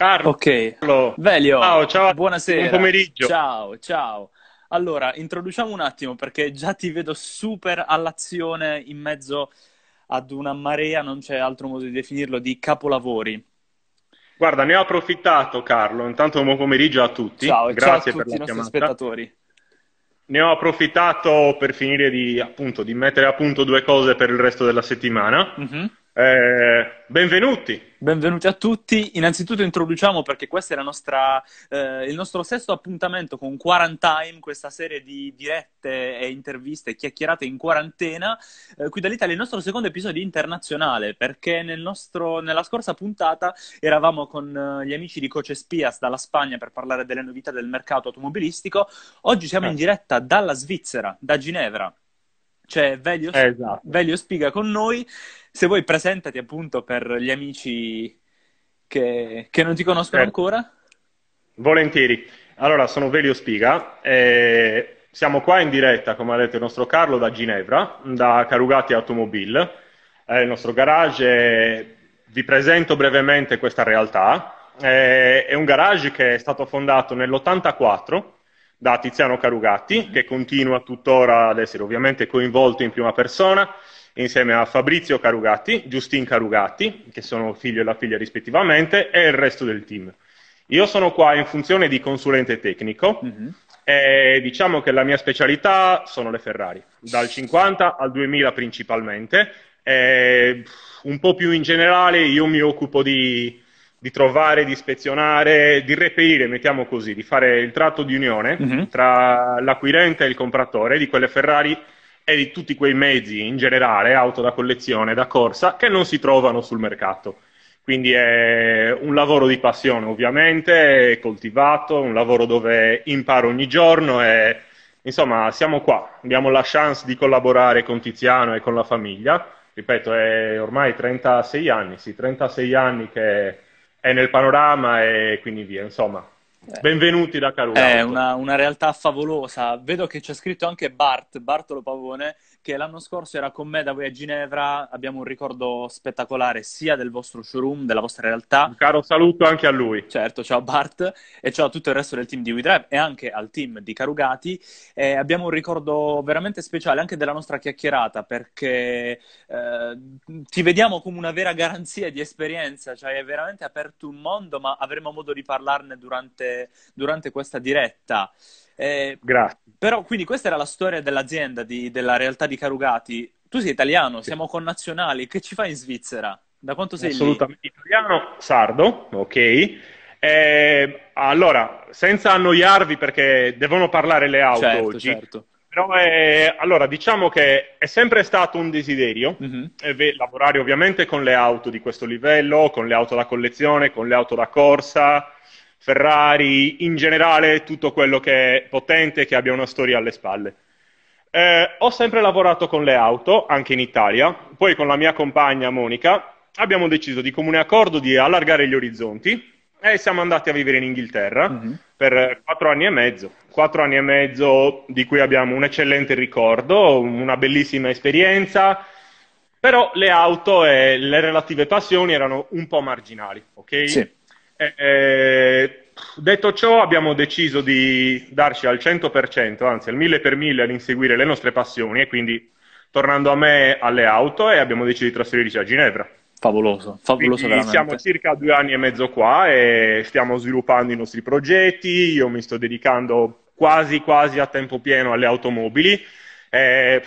Carlo. Ok, Velio, Ciao, ciao. buonasera. Buon pomeriggio. Ciao, ciao. Allora, introduciamo un attimo perché già ti vedo super all'azione in mezzo ad una marea, non c'è altro modo di definirlo, di capolavori. Guarda, ne ho approfittato, Carlo. Intanto buon pomeriggio a tutti. Ciao, e ciao a Grazie per tutti i la nostri chiamata. spettatori. Ne ho approfittato per finire di, appunto, di mettere a punto due cose per il resto della settimana. Mhm. Eh, benvenuti. Benvenuti a tutti. Innanzitutto introduciamo perché questo è la nostra, eh, il nostro sesto appuntamento con Quarantine, questa serie di dirette e interviste chiacchierate in quarantena. Eh, qui dall'Italia, il nostro secondo episodio internazionale, perché nel nostro- nella scorsa puntata eravamo con eh, gli amici di Coche Spias dalla Spagna per parlare delle novità del mercato automobilistico. Oggi siamo in Eh, diretta dalla Svizzera, da Ginevra. C'è Velio, eh, esatto. Velio Spiga con noi. Se vuoi presentati appunto per gli amici che, che non ti conoscono Certo. ancora. Volentieri. Allora, sono Velio Spiga. e siamo qua in diretta, come ha detto il nostro Carlo, da Ginevra, da Carugati Automobile. È il nostro garage. Vi presento brevemente questa realtà. Eh, È un garage che è stato fondato nell'84 da Tiziano Carugatti, che continua tuttora ad essere ovviamente coinvolto in prima persona, insieme a Fabrizio Carugatti, Giustin Carugatti, che sono figlio e la figlia rispettivamente, e il resto del team. Io sono qua in funzione di consulente tecnico Mhm. e diciamo che la mia specialità sono le Ferrari, dal 50 al 2000 principalmente. E un po' più in generale io mi occupo di, di trovare, di ispezionare, di reperire, mettiamo così, di fare il tratto di unione Mhm. tra l'acquirente e il compratore di quelle Ferrari e di tutti quei mezzi in generale, auto da collezione, da corsa, che non si trovano sul mercato. Quindi è un lavoro di passione, ovviamente, coltivato, un lavoro dove imparo ogni giorno e insomma siamo qua. Abbiamo la chance di collaborare con Tiziano e con la famiglia. Ripeto, è ormai 36 anni, sì, 36 anni che è nel panorama e quindi via. Insomma, Eh, benvenuti da È Carugauto. una, una realtà favolosa. Vedo che c'è scritto anche Bart, Bartolo Pavone, che l'anno scorso era con me da voi a Ginevra. Abbiamo un ricordo spettacolare sia del vostro showroom, della vostra realtà, Un caro saluto anche a lui. Certo, ciao Bart e ciao a tutto il resto del team di WeDrive e anche al team di Carugati. Eh, abbiamo un ricordo veramente speciale anche della nostra chiacchierata perché eh, ti vediamo come una vera garanzia di esperienza, cioè hai veramente aperto un mondo, ma avremo modo di parlarne durante, durante questa diretta. Eh, Grazie. però quindi questa era la storia dell'azienda, di- della realtà di Carugati. Tu sei italiano, Sì. siamo connazionali, che ci fai in Svizzera? Da quanto sei lì? Assolutamente italiano, sardo, ok. Eh, allora, senza annoiarvi perché devono parlare le auto Certo, oggi, certo. però è- allora diciamo che è sempre stato un desiderio Mhm. eh, ve- lavorare ovviamente con le auto di questo livello, con le auto da collezione, con le auto da corsa, Ferrari, in generale tutto quello che è potente, che abbia una storia alle spalle. Eh, ho sempre lavorato con le auto, anche in Italia, poi con la mia compagna Monica abbiamo deciso di comune accordo di allargare gli orizzonti e siamo andati a vivere in Inghilterra Mhm. per quattro anni e mezzo. Quattro anni e mezzo di cui abbiamo un eccellente ricordo, una bellissima esperienza, però le auto e le relative passioni erano un po' marginali, ok? Sì. Eh, eh, detto ciò, abbiamo deciso di darci al 100%, anzi al 1000 per 1000 all'inseguire le nostre passioni e quindi tornando a me alle auto e abbiamo deciso di trasferirci a Ginevra. Favoloso, favoloso Quindi siamo veramente. circa due anni e mezzo qua e stiamo sviluppando i nostri progetti. Io mi sto dedicando quasi quasi a tempo pieno alle automobili e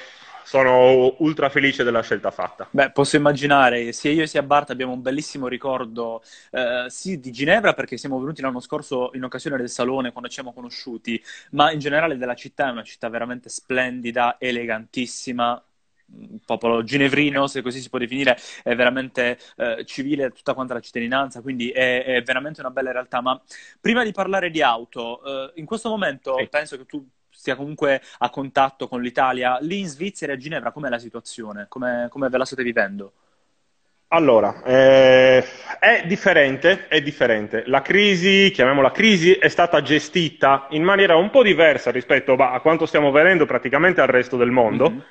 sono ultra felice della scelta fatta. Beh, posso immaginare, sia io sia Bart abbiamo un bellissimo ricordo, eh, sì, di Ginevra perché siamo venuti l'anno scorso in occasione del salone quando ci siamo conosciuti, ma in generale della città è una città veramente splendida, elegantissima, popolo ginevrino, se così si può definire, è veramente eh, civile tutta quanta la cittadinanza, quindi è, è veramente una bella realtà. Ma prima di parlare di auto, eh, in questo momento Sì. penso che tu sia comunque a contatto con l'Italia. Lì in Svizzera e a Ginevra, com'è la situazione? Come, come ve la state vivendo? Allora, eh, è differente, è differente. La crisi, chiamiamola crisi, è stata gestita in maniera un po' diversa rispetto bah, a quanto stiamo vedendo praticamente al resto del mondo, Mhm.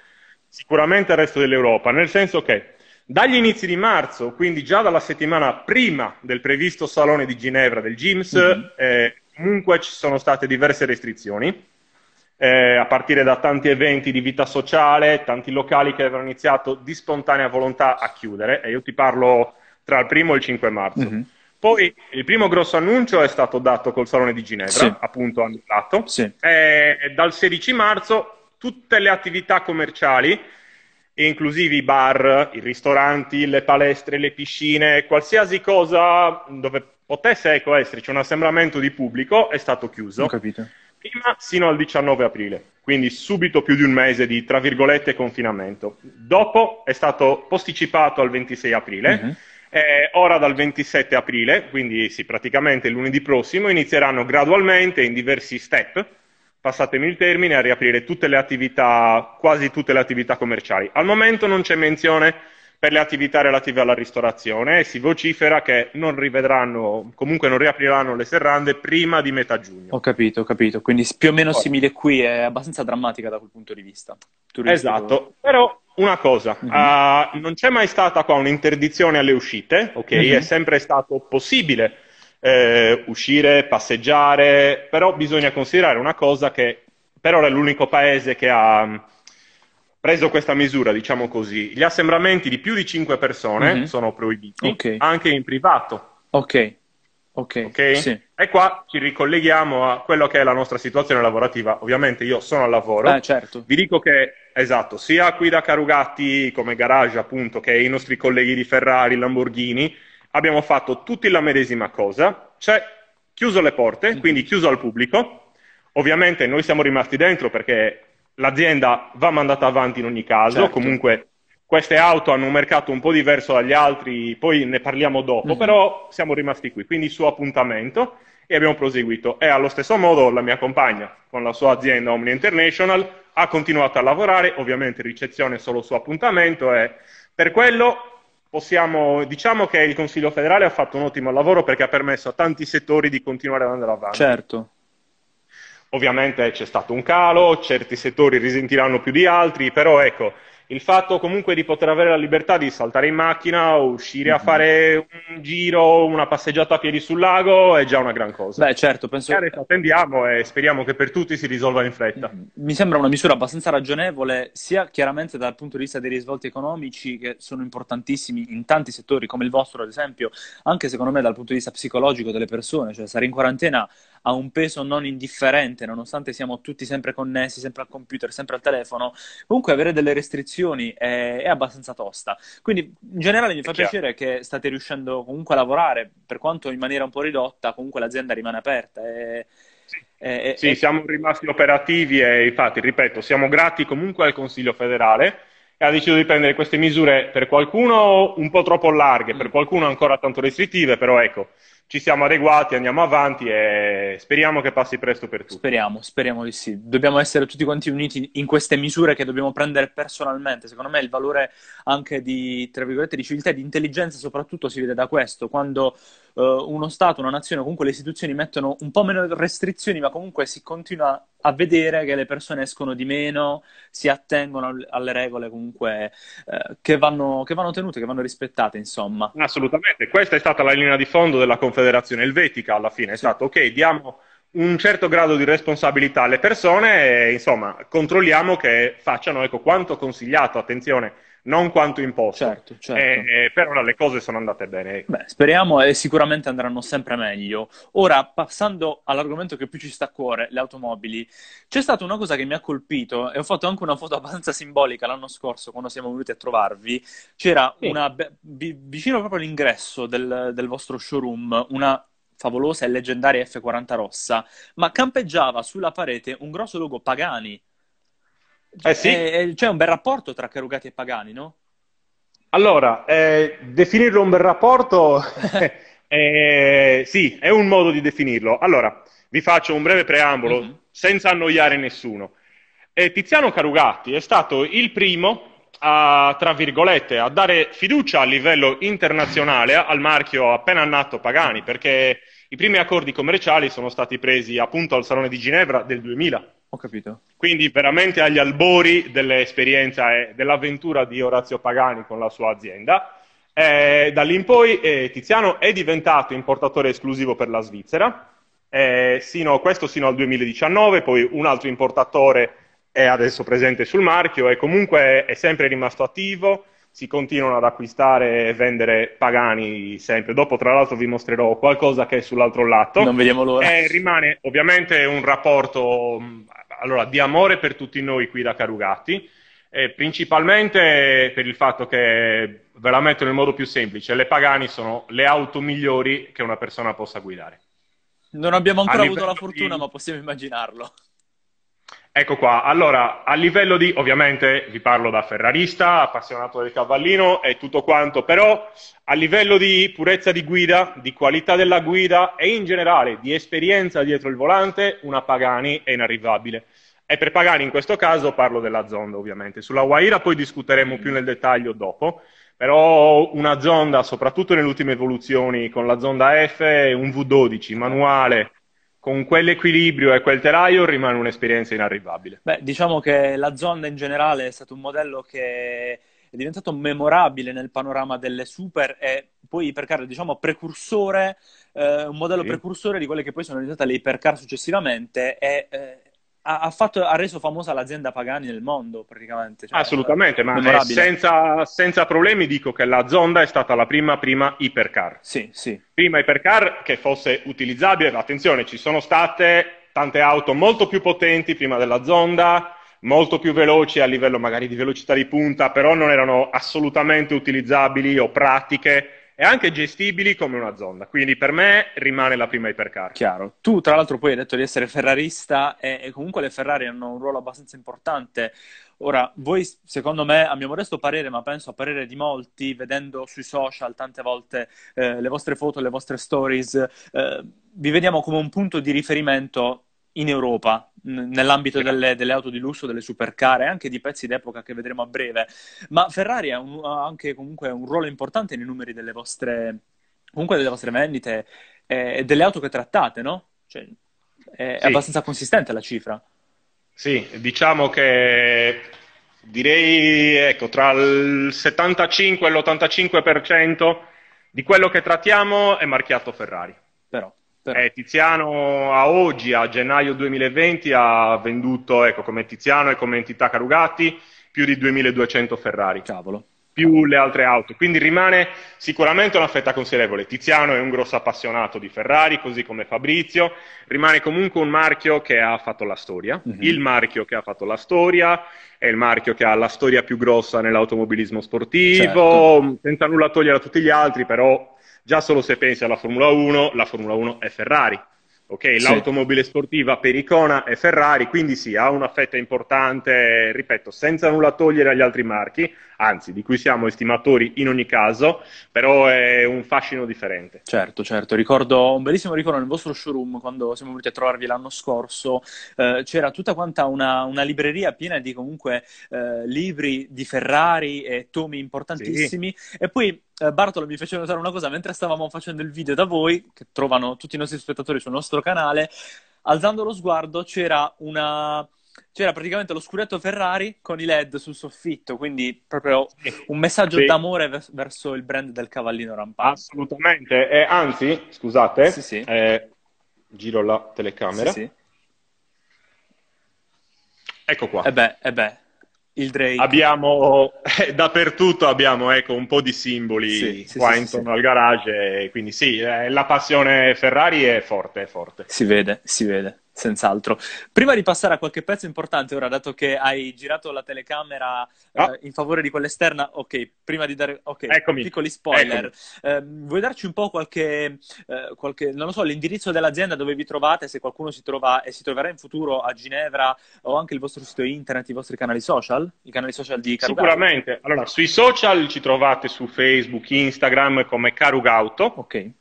sicuramente al resto dell'Europa, nel senso che Dagli inizi di marzo, quindi già dalla settimana prima del previsto Salone di Ginevra del GIMS, mm-hmm. eh, comunque ci sono state diverse restrizioni, eh, a partire da tanti eventi di vita sociale, tanti locali che avevano iniziato di spontanea volontà a chiudere, e io ti parlo tra il primo e il 5 marzo. Mm-hmm. Poi il primo grosso annuncio è stato dato col Salone di Ginevra, sì. appunto annullato, sì. e dal 16 marzo tutte le attività commerciali inclusivi i bar, i ristoranti, le palestre, le piscine, qualsiasi cosa dove potesse ecco, esserci un assembramento di pubblico è stato chiuso. Ho capito. Prima sino al 19 aprile, quindi subito più di un mese di, tra virgolette, confinamento. Dopo è stato posticipato al 26 aprile. Mm-hmm. Eh, ora dal 27 aprile, quindi sì, praticamente lunedì prossimo, inizieranno gradualmente in diversi step passatemi il termine, a riaprire tutte le attività, quasi tutte le attività commerciali. Al momento non c'è menzione per le attività relative alla ristorazione e si vocifera che non rivedranno, comunque non riapriranno le serrande prima di metà giugno. Ho capito, ho capito. Quindi più o meno simile qui, è abbastanza drammatica da quel punto di vista. Turistico. Esatto, però una cosa, mm-hmm. uh, non c'è mai stata qua un'interdizione alle uscite, ok? Mm-hmm. È sempre stato possibile eh, uscire, passeggiare, però bisogna considerare una cosa che per ora è l'unico paese che ha preso questa misura, diciamo così. Gli assembramenti di più di 5 persone mm-hmm. sono proibiti, okay. anche in privato. Ok. Ok, okay? Sì. E qua ci ricolleghiamo a quello che è la nostra situazione lavorativa. Ovviamente io sono al lavoro. Eh, certo. Vi dico che, esatto, sia qui da Carugatti come garage, appunto, che i nostri colleghi di Ferrari, Lamborghini, abbiamo fatto tutti la medesima cosa, cioè chiuso le porte, mm. quindi chiuso al pubblico. Ovviamente noi siamo rimasti dentro perché l'azienda va mandata avanti in ogni caso, certo. comunque queste auto hanno un mercato un po' diverso dagli altri, poi ne parliamo dopo, mm-hmm. però siamo rimasti qui, quindi su appuntamento e abbiamo proseguito. E allo stesso modo la mia compagna, con la sua azienda Omni International, ha continuato a lavorare, ovviamente ricezione solo su appuntamento e per quello possiamo, diciamo che il Consiglio federale ha fatto un ottimo lavoro perché ha permesso a tanti settori di continuare ad andare avanti. Certo. Ovviamente c'è stato un calo, certi settori risentiranno più di altri, però ecco, il fatto comunque di poter avere la libertà di saltare in macchina o uscire mm-hmm. a mhm. fare un giro, una passeggiata a piedi sul lago è già una gran cosa. Beh, certo, penso... che attendiamo e speriamo che per tutti si risolva in fretta. Mm-hmm. Mi sembra una misura abbastanza ragionevole, sia chiaramente dal punto di vista dei risvolti economici, che sono importantissimi in tanti settori, come il vostro ad esempio, anche secondo me dal punto di vista psicologico delle persone, cioè stare in quarantena ha un peso non indifferente, nonostante siamo tutti sempre connessi, sempre al computer, sempre al telefono, comunque avere delle restrizioni è, è abbastanza tosta. Quindi in generale mi fa piacere che state riuscendo comunque a lavorare, per quanto in maniera un po' ridotta, comunque l'azienda rimane aperta. E, sì, e, sì e... siamo rimasti operativi e infatti, ripeto, siamo grati comunque al Consiglio federale ha deciso di prendere queste misure per qualcuno un po' troppo larghe, per mm. qualcuno ancora tanto restrittive, però ecco, ci siamo adeguati, andiamo avanti e speriamo che passi presto per tutti. Speriamo, speriamo di sì. Dobbiamo essere tutti quanti uniti in queste misure che dobbiamo prendere personalmente. Secondo me il valore anche di, di civiltà e di intelligenza soprattutto si vede da questo, quando uh, uno Stato, una nazione, comunque le istituzioni mettono un po' meno restrizioni, ma comunque si continua a vedere che le persone escono di meno, si attengono alle regole comunque eh, che, vanno, che, vanno, tenute, che vanno rispettate, insomma. Assolutamente, questa è stata la linea di fondo della Confederazione Elvetica alla fine, è sì. stato ok, diamo un certo grado di responsabilità alle persone e insomma controlliamo che facciano ecco, quanto consigliato, attenzione, non quanto imposto. Certo, certo. Eh, eh, per ora le cose sono andate bene. Beh, speriamo e sicuramente andranno sempre meglio. Ora, passando all'argomento che più ci sta a cuore, le automobili, c'è stata una cosa che mi ha colpito e ho fatto anche una foto abbastanza simbolica l'anno scorso quando siamo venuti a trovarvi. C'era sì. una, vicino proprio all'ingresso del, del vostro showroom, una favolosa e leggendaria F40 rossa, ma campeggiava sulla parete un grosso logo Pagani eh sì. Eh, c'è un bel rapporto tra Carugati e Pagani, no? Allora, eh, definirlo un bel rapporto, eh, sì, è un modo di definirlo. Allora, vi faccio un breve preambolo, mm-hmm. senza annoiare nessuno. Eh, Tiziano Carugatti è stato il primo a, tra virgolette, a dare fiducia a livello internazionale al marchio appena nato Pagani, perché i primi accordi commerciali sono stati presi appunto al Salone di Ginevra del 2000 Ho capito. Quindi veramente agli albori dell'esperienza e dell'avventura di Orazio Pagani con la sua azienda. Eh, da lì in poi eh, Tiziano è diventato importatore esclusivo per la Svizzera, eh, sino, questo sino al 2019, poi un altro importatore è adesso presente sul marchio e comunque è sempre rimasto attivo, si continuano ad acquistare e vendere Pagani sempre. Dopo, tra l'altro, vi mostrerò qualcosa che è sull'altro lato. Non vediamo l'ora. E rimane ovviamente un rapporto allora, di amore per tutti noi qui da Carugatti, eh, principalmente per il fatto che, ve la metto nel modo più semplice, le Pagani sono le auto migliori che una persona possa guidare. Non abbiamo ancora avuto la fortuna, di... ma possiamo immaginarlo. Ecco qua, allora a livello di, ovviamente vi parlo da ferrarista, appassionato del cavallino e tutto quanto, però a livello di purezza di guida, di qualità della guida e in generale di esperienza dietro il volante, una Pagani è inarrivabile. E per Pagani in questo caso parlo della Zonda ovviamente, sulla Waira poi discuteremo più nel dettaglio dopo, però una Zonda, soprattutto nelle ultime evoluzioni con la Zonda F, un V12 manuale con quell'equilibrio e quel telaio rimane un'esperienza inarrivabile. Beh, diciamo che la Zonda in generale è stato un modello che è diventato memorabile nel panorama delle super e poi ipercar, diciamo, precursore, eh, un modello sì. precursore di quelle che poi sono diventate le ipercar successivamente e eh, ha, fatto, ha, reso famosa l'azienda Pagani nel mondo praticamente. Cioè, Assolutamente, ma senza, senza, problemi dico che la Zonda è stata la prima, prima ipercar. Sì, sì. Prima ipercar che fosse utilizzabile, attenzione, ci sono state tante auto molto più potenti prima della Zonda, molto più veloci a livello magari di velocità di punta, però non erano assolutamente utilizzabili o pratiche e anche gestibili come una zonda. Quindi per me rimane la prima ipercar. Chiaro. Tu, tra l'altro, poi hai detto di essere ferrarista e, e comunque le Ferrari hanno un ruolo abbastanza importante. Ora, voi, secondo me, a mio modesto parere, ma penso a parere di molti, vedendo sui social tante volte eh, le vostre foto, le vostre stories, eh, vi vediamo come un punto di riferimento in Europa, nell'ambito delle, delle, auto di lusso, delle supercar e anche di pezzi d'epoca che vedremo a breve. Ma Ferrari ha, un, ha anche comunque un ruolo importante nei numeri delle vostre, comunque delle vostre vendite e delle auto che trattate, no? Cioè, è, sì. abbastanza consistente la cifra. Sì, diciamo che direi ecco, tra il 75 e l'85% di quello che trattiamo è marchiato Ferrari. Però. Eh, Tiziano a oggi, a gennaio 2020, ha venduto, ecco, come Tiziano e come entità Carugatti, più di 2200 Ferrari. Cavolo. Più le altre auto. Quindi rimane sicuramente una fetta considerevole. Tiziano è un grosso appassionato di Ferrari, così come Fabrizio. Rimane comunque un marchio che ha fatto la storia. Mm-hmm. Il marchio che ha fatto la storia è il marchio che ha la storia più grossa nell'automobilismo sportivo, certo. senza nulla togliere a tutti gli altri, però Già solo se pensi alla Formula 1, la Formula 1 è Ferrari. Ok, sì. l'automobile sportiva per icona è Ferrari, quindi sì, ha una fetta importante, ripeto, senza nulla togliere agli altri marchi, anzi, di cui siamo estimatori in ogni caso, però è un fascino differente. Certo, certo, ricordo un bellissimo ricordo nel vostro showroom quando siamo venuti a trovarvi l'anno scorso, eh, c'era tutta quanta una, una, libreria piena di comunque eh, libri di Ferrari e tomi importantissimi sì. e poi eh, Bartolo mi fece notare una cosa mentre stavamo facendo il video da voi, che trovano tutti i nostri spettatori sul nostro canale, alzando lo sguardo c'era una c'era praticamente lo scuretto Ferrari con i LED sul soffitto, quindi proprio un messaggio sì. d'amore vers- verso il brand del cavallino rampante. Assolutamente, eh, anzi, scusate, sì, sì. Eh, giro la telecamera. Ecco qua. E eh beh, eh beh. Il Drake. Abbiamo eh, dappertutto abbiamo ecco, un po' di simboli qua intorno al garage, quindi sì, eh, la passione Ferrari è forte, è forte. Si vede, si vede. Senz'altro. Prima di passare a qualche pezzo importante, ora, dato che hai girato la telecamera ah. eh, in favore di quella esterna, ok, prima di dare ok, Eccomi. piccoli spoiler, eh, vuoi darci un po' qualche, eh, qualche, non lo so, l'indirizzo dell'azienda dove vi trovate, se qualcuno si trova e si troverà in futuro a Ginevra o anche il vostro sito internet, i vostri canali social, i canali social di Carugauto? Sicuramente. Allora, sui social ci trovate su Facebook, Instagram come Carugauto. Ok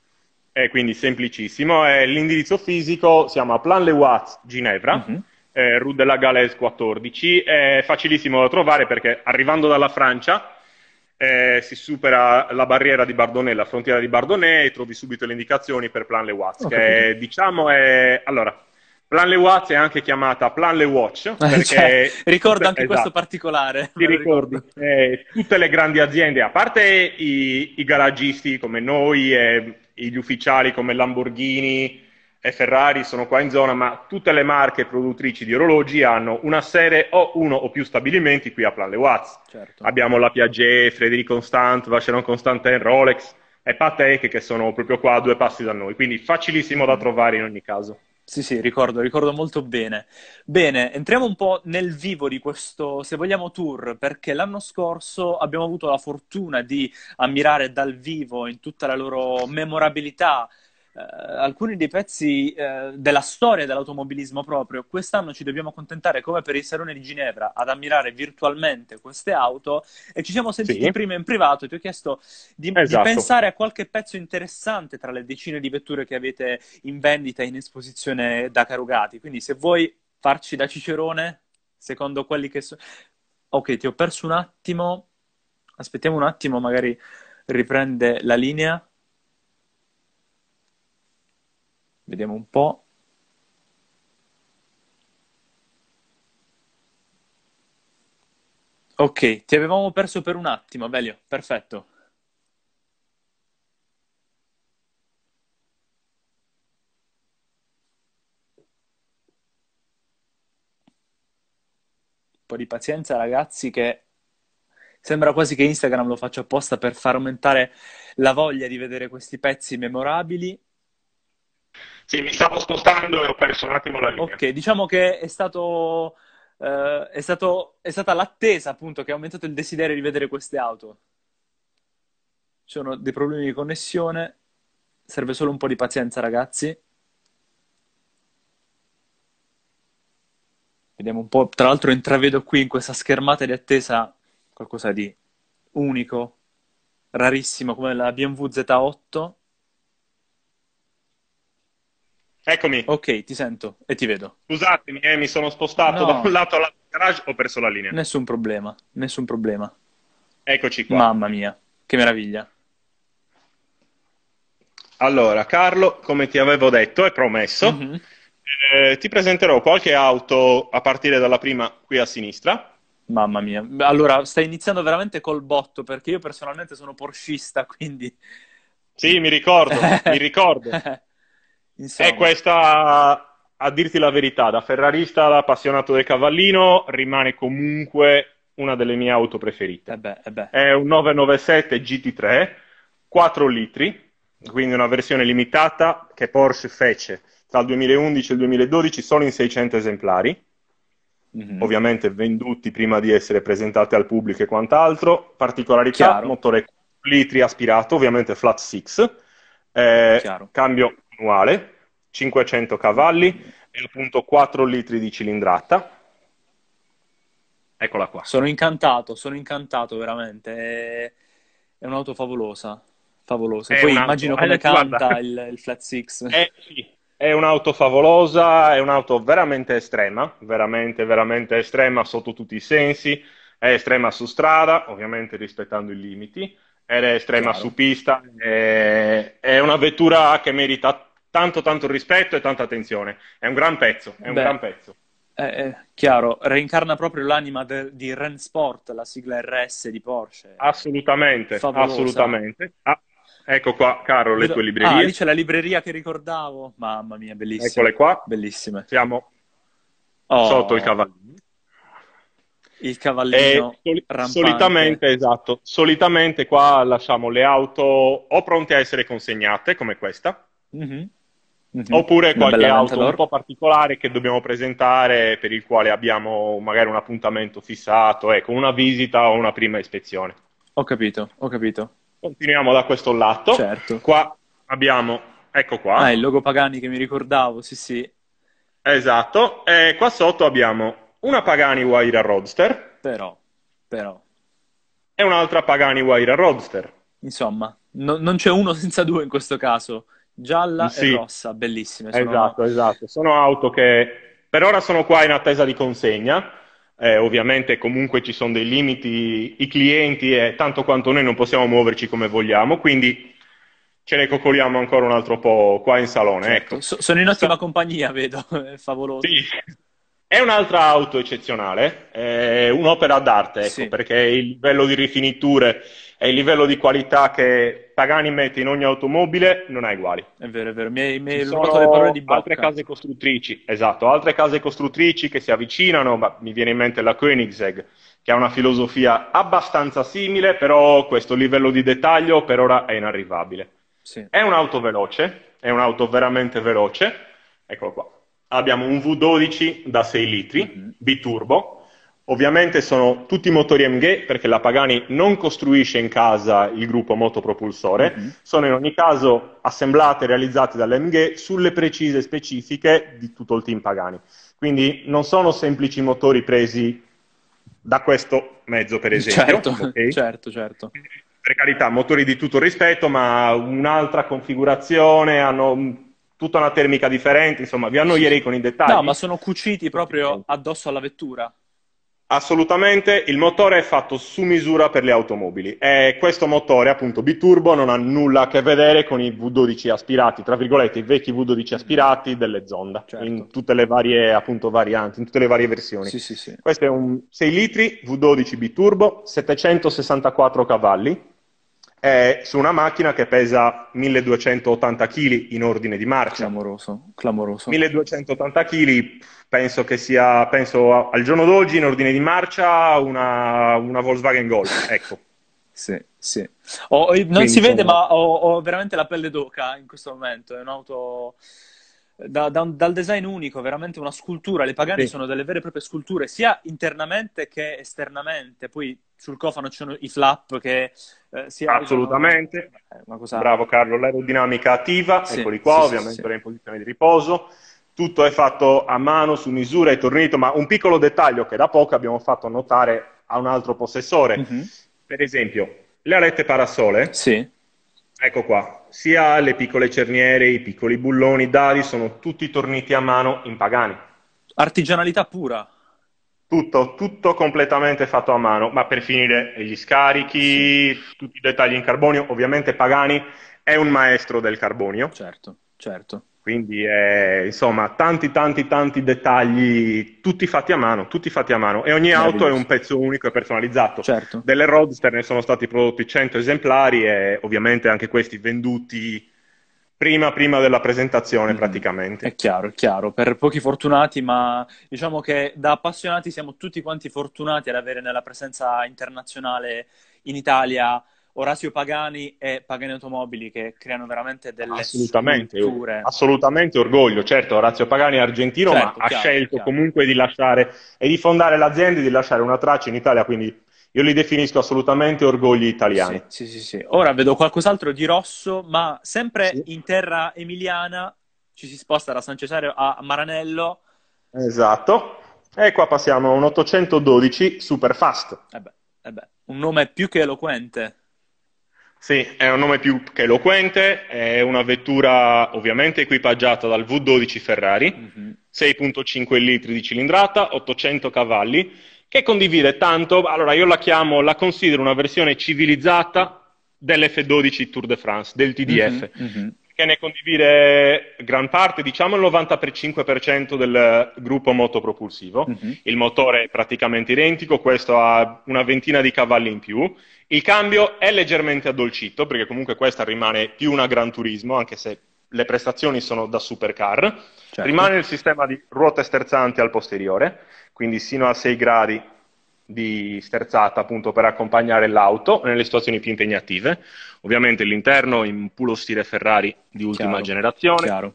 è quindi semplicissimo. È l'indirizzo fisico, siamo a Plan Le Watts, Ginevra, uh-huh. eh, Rue de la Galès 14. È facilissimo da trovare perché arrivando dalla Francia eh, si supera la barriera di Bardonnay, la frontiera di Bardonnay, e trovi subito le indicazioni per Plan Le Watts, okay. che diciamo è... Allora, Plan Le Watch è anche chiamata Plan Le Watch Eh, perché cioè, ricordo anche esatto. questo particolare. Ti ricordi? Eh, tutte le grandi aziende, a parte i, i garagisti come noi e gli ufficiali come Lamborghini e Ferrari sono qua in zona, ma tutte le marche produttrici di orologi hanno una serie o uno o più stabilimenti qui a Plan Le Watch. Certo. Abbiamo la Piaget, Frédéric Constant, Vacheron Constantin, Rolex e Patek che sono proprio qua a due passi da noi, quindi facilissimo da trovare in ogni caso. Sì, sì, ricordo, ricordo molto bene. Bene, entriamo un po' nel vivo di questo, se vogliamo, tour, perché l'anno scorso abbiamo avuto la fortuna di ammirare dal vivo in tutta la loro memorabilità alcuni dei pezzi eh, della storia dell'automobilismo proprio. Quest'anno ci dobbiamo accontentare, come per il Salone di Ginevra, ad ammirare virtualmente queste auto e ci siamo sentiti Sì. prima in privato e ti ho chiesto di, di Esatto. pensare a qualche pezzo interessante tra le decine di vetture che avete in vendita e in esposizione da Carugati. Quindi se vuoi farci da cicerone, secondo quelli che sono... Ok, ti ho perso un attimo. Aspettiamo un attimo, magari riprende la linea. Vediamo un po'. Ok, ti avevamo perso per un attimo, Velio. Perfetto. Un po' di pazienza, ragazzi, che sembra quasi che Instagram lo faccia apposta per far aumentare la voglia di vedere questi pezzi memorabili. Sì, mi stavo spostando e ho perso un attimo la linea. Ok, diciamo che è stato, eh, è stato, è stata l'attesa appunto che ha aumentato il desiderio di vedere queste auto. Ci sono dei problemi di connessione, serve solo un po' di pazienza, ragazzi. Vediamo un po', tra l'altro intravedo qui in questa schermata di attesa qualcosa di unico, rarissimo, come la BMW Z8. Eccomi, Ok, ti sento e ti vedo. scusatemi, eh, mi sono spostato No. da un lato all'altro garage, ho perso la linea. Nessun problema, nessun problema. Eccoci qua. Mamma mia, che meraviglia. Allora, Carlo, come ti avevo detto e promesso, Mhm. eh, ti presenterò qualche auto a partire dalla prima qui a sinistra. Mamma mia. Allora, stai iniziando veramente col botto perché io personalmente sono porschista, quindi... Sì, mi ricordo, mi ricordo. Insomma, E questa, a dirti la verità, da ferrarista, da appassionato del cavallino, rimane comunque una delle mie auto preferite. eh beh, eh beh. È un 997 GT3, 4 litri, quindi una versione limitata che Porsche fece tra il 2011 e il 2012 solo in 600 esemplari, Mhm. ovviamente venduti prima di essere presentati al pubblico e quant'altro. Particolarità, Chiaro. motore 4 litri aspirato, ovviamente flat six, eh, Chiaro. cambio manuale, 500 cavalli e appunto 4 litri di cilindrata. Eccola qua. Sono incantato, sono incantato veramente. È, un'auto favolosa, favolosa. È Poi immagino come eh, guarda. canta il, il Flat Six. Eh, sì, è un'auto favolosa, è un'auto veramente estrema, veramente, veramente estrema sotto tutti i sensi. È estrema su strada, ovviamente rispettando i limiti, ed è estrema Chiaro. su pista. È, è una vettura che merita tanto, tanto rispetto e tanta attenzione. È un gran pezzo, è un Beh. gran pezzo. Eh, eh, chiaro, reincarna proprio l'anima de- di Ren Sport, la sigla RS di Porsche. Assolutamente, Favolosa. assolutamente. Ah, ecco qua, caro, le tue Ah, librerie. lì c'è la libreria che ricordavo. Mamma mia, bellissima. Eccole qua. Bellissime. Siamo Oh, sotto il cavallino. Il cavallino soli- rampante. solitamente, esatto, solitamente qua lasciamo le auto o pronte a essere consegnate, come questa, Mhm. Mhm. oppure qualche auto un po' particolare che dobbiamo presentare, per il quale abbiamo magari un appuntamento fissato, ecco, una visita o una prima ispezione. Ho capito, ho capito. Continuiamo da questo lato. Certo. Qua abbiamo, ecco qua, Ah, il logo Pagani che mi ricordavo, sì, sì. esatto, e qua sotto abbiamo una Pagani Huayra Roadster Però, però, e un'altra Pagani Huayra Roadster. insomma, no- non c'è uno senza due in questo caso. Gialla Sì. e rossa, bellissime. Sono... Esatto, esatto. Sono auto che per ora sono qua in attesa di consegna. Eh, ovviamente comunque ci sono dei limiti, i clienti e tanto quanto noi non possiamo muoverci come vogliamo, quindi ce ne coccoliamo ancora un altro po' qua in salone. Certo. Ecco. So- sono in ottima compagnia, vedo, è favoloso. Sì. È un'altra auto eccezionale, è un'opera d'arte, ecco, Sì. perché il livello di rifiniture e il livello di qualità che Pagani mette in ogni automobile non ha uguali. È vero, è vero, mi hai, mi hai rubato le parole di bocca. altre case costruttrici, esatto, altre case costruttrici che si avvicinano, ma mi viene in mente la Koenigsegg, che ha una filosofia abbastanza simile, però questo livello di dettaglio per ora è inarrivabile. Sì. È un'auto veloce, è un'auto veramente veloce, eccolo qua. Abbiamo un V12 da 6 litri, Mhm. biturbo. Ovviamente sono tutti motori MG perché la Pagani non costruisce in casa il gruppo motopropulsore, Mhm. sono in ogni caso assemblate e realizzate dall'MG sulle precise specifiche di tutto il team Pagani. Quindi non sono semplici motori presi da questo mezzo, per esempio. Certo, ok? certo, certo. Per carità, motori di tutto rispetto, ma un'altra configurazione, hanno tutta una termica differente, insomma, vi annoierei con i dettagli. No, ma sono cuciti proprio addosso alla vettura. Assolutamente, il motore è fatto su misura per le automobili e questo motore, appunto biturbo, non ha nulla a che vedere con i V12 aspirati, tra virgolette, i vecchi V12 aspirati delle Zonda, Certo. in tutte le varie, appunto, varianti, in tutte le varie versioni. Sì, sì, sì. Questo è un 6 litri V12 biturbo, 764 cavalli, è su una macchina che pesa 1280 kg in ordine di marcia. Clamoroso, clamoroso. 1280 kg, penso che sia, penso a- al giorno d'oggi in ordine di marcia una, una Volkswagen Golf, ecco. Sì, sì. Ho- ho- non Quindi, si vede, insomma- ma ho, ho veramente la pelle d'oca in questo momento. È un'auto da- da dal design unico, veramente una scultura. Le Pagani Sì. sono delle vere e proprie sculture, sia internamente che esternamente. Poi sul cofano ci sono i flap che eh, si. Assolutamente. È una cosa... Bravo Carlo, l'aerodinamica attiva, Sì, eccoli qua, sì, ovviamente sì. in posizione di riposo. Tutto è fatto a mano, su misura, è tornito, ma un piccolo dettaglio che da poco abbiamo fatto notare a un altro possessore. Mhm. Per esempio, le alette parasole, Sì, ecco qua, sia le piccole cerniere, i piccoli bulloni, i dadi, sono tutti torniti a mano in Pagani. artigianalità pura. Tutto, tutto completamente fatto a mano, ma per finire gli scarichi, tutti i dettagli in carbonio, ovviamente Pagani è un maestro del carbonio, Certo, certo. Quindi eh, insomma tanti tanti tanti dettagli, tutti fatti a mano, tutti fatti a mano e ogni auto è un pezzo unico e personalizzato. Certo. Delle Roadster ne sono stati prodotti 100 esemplari e ovviamente anche questi venduti prima, prima della presentazione Mhm. praticamente. È chiaro, è chiaro, per pochi fortunati, ma diciamo che da appassionati siamo tutti quanti fortunati ad avere nella presenza internazionale in Italia Orazio Pagani e Pagani Automobili che creano veramente delle Assolutamente, sculture. assolutamente orgoglio. Certo, Orazio Pagani è argentino, Certo, ma ha chiaro, scelto chiaro. comunque di lasciare e di fondare l'azienda e di lasciare una traccia in Italia, quindi io li definisco assolutamente orgogli italiani. Sì, sì, sì, sì. Ora vedo qualcos'altro di rosso, ma sempre Sì. in terra emiliana ci si sposta da San Cesario a Maranello. Esatto. E qua passiamo a un 812 super fast. Eh beh, eh beh, un nome più che eloquente. Sì, è un nome più che eloquente, è una vettura ovviamente equipaggiata dal V12 Ferrari, Mhm. 6.5 litri di cilindrata, 800 cavalli, che condivide tanto, allora io la chiamo, la considero una versione civilizzata dell'F12 Tour de France, del TDF, Mhm, mhm. Che ne condivide gran parte, diciamo il 95% del gruppo motopropulsivo. Mhm. Il motore è praticamente identico, questo ha una ventina di cavalli in più. Il cambio è leggermente addolcito, perché comunque questa rimane più una Gran Turismo, anche se le prestazioni sono da supercar. Certo. Rimane il sistema di ruote sterzanti al posteriore, quindi sino a 6 gradi di sterzata appunto per accompagnare l'auto nelle situazioni più impegnative. Ovviamente l'interno in puro stile Ferrari di ultima Chiaro, generazione, chiaro.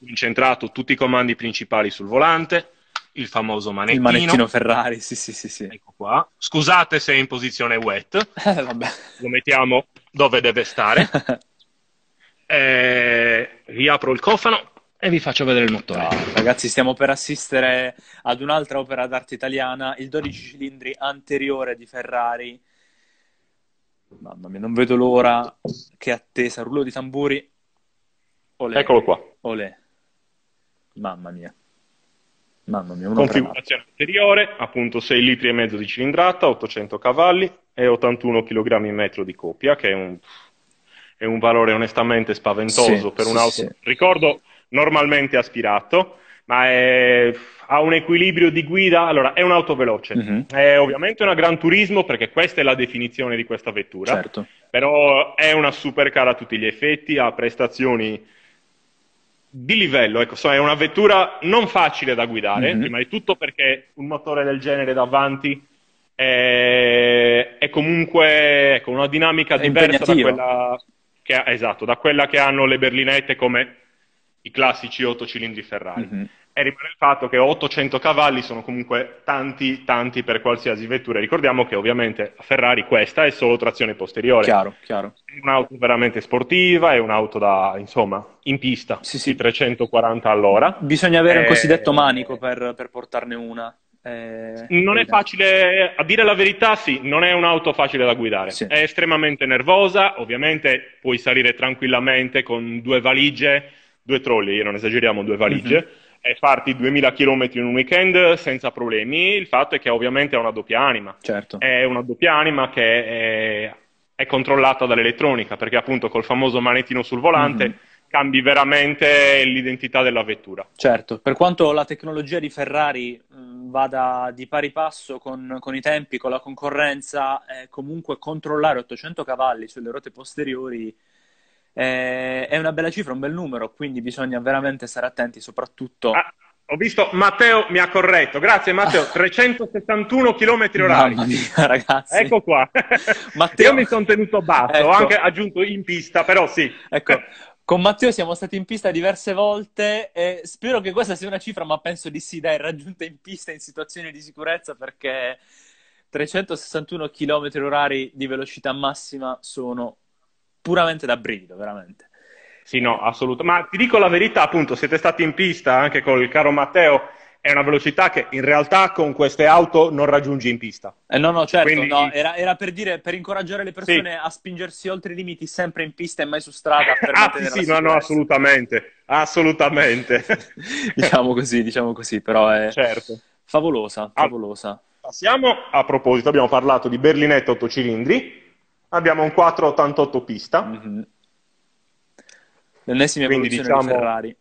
incentrato tutti i comandi principali sul volante, il famoso Il manettino. manettino Ferrari, sì, sì, sì, sì. Ecco qua. Scusate se è in posizione wet, Eh, vabbè. lo mettiamo dove deve stare. Eh, riapro il cofano e vi faccio vedere il motore. No, ragazzi, stiamo per assistere ad un'altra opera d'arte italiana, il 12 cilindri anteriore di Ferrari. Mamma mia, non vedo l'ora. Che attesa, rullo di tamburi. Olè, Eccolo qua. olè. Mamma mia. Mamma mia. Configurazione anteriore, appunto 6 litri e mezzo di cilindrata, 800 cavalli e 81 kg metro di coppia, che è un, è un valore onestamente spaventoso sì, per sì, un'auto, sì. ricordo, normalmente aspirato, ma è, ha un equilibrio di guida, allora è un'auto veloce, Mhm. è ovviamente una Gran Turismo perché questa è la definizione di questa vettura, Certo. però è una supercar a tutti gli effetti, ha prestazioni di livello, ecco, insomma, è una vettura non facile da guidare, Mhm. prima di tutto perché un motore del genere davanti è, è comunque ecco, una dinamica È diversa da quella che, esatto, da quella che hanno le berlinette come i classici 8 cilindri Ferrari. Mhm. E rimane il fatto che 800 cavalli sono comunque tanti, tanti per qualsiasi vettura. Ricordiamo che ovviamente la Ferrari questa è solo trazione posteriore. Chiaro, chiaro. È un'auto veramente sportiva, è un'auto da, insomma, in pista, Sì, sì. di 340 all'ora. Bisogna avere un Eh, cosiddetto manico per, per portarne una. Eh, Non è facile, a dire la verità, sì, non è un'auto facile da guidare. Sì. È estremamente nervosa, ovviamente puoi salire tranquillamente con due valigie, due trolley, non esageriamo, due valigie, Mhm. e farti 2000 km in un weekend senza problemi. Il fatto è che ovviamente è una doppia anima. Certo. È una doppia anima che è, è controllata dall'elettronica, perché appunto col famoso manettino sul volante Mhm. cambi veramente l'identità della vettura. Certo, per quanto la tecnologia di Ferrari mh, vada di pari passo con, con i tempi, con la concorrenza, eh, comunque controllare 800 cavalli sulle ruote posteriori eh, è una bella cifra, un bel numero, quindi bisogna veramente stare attenti, soprattutto... Ah, ho visto Matteo mi ha corretto, grazie Matteo, 371 km orari. Mamma mia, ragazzi. Ecco qua. Matteo- Io mi sono tenuto basso, Ecco. ho anche aggiunto in pista, però sì. Ecco, con Matteo siamo stati in pista diverse volte e spero che questa sia una cifra, ma penso di sì, dai, raggiunta in pista in situazioni di sicurezza perché 361 km orari di velocità massima sono puramente da brivido, veramente. Sì, no, assolutamente. Ma ti dico la verità, appunto, siete stati in pista anche col caro Matteo, è una velocità che in realtà con queste auto non raggiungi in pista. Eh, no, no, certo, Quindi- no, era, era per dire, per incoraggiare le persone a spingersi oltre i limiti sempre in pista e mai su strada per ah, sì, sì, no, no, assolutamente, assolutamente. Diciamo così, diciamo così, però è certo. favolosa, Ah. favolosa. Passiamo, a proposito, abbiamo parlato di berlinette 8 cilindri, abbiamo un 488 pista, Mhm. L'ennesima Quindi, evoluzione di diciamo- Ferrari.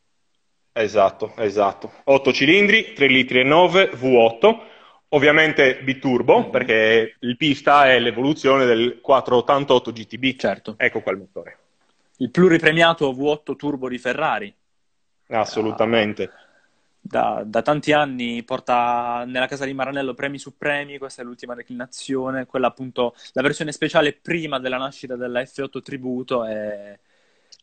esatto, esatto, 8 cilindri, 3 litri e 9, V8, ovviamente biturbo, Mhm. perché il pista è l'evoluzione del 488 GTB, Certo. ecco qua il motore, Il pluripremiato V8 Turbo di Ferrari. assolutamente. Da, da tanti anni porta nella casa di Maranello premi su premi, questa è l'ultima declinazione, quella appunto, la versione speciale prima della nascita della F8 Tributo e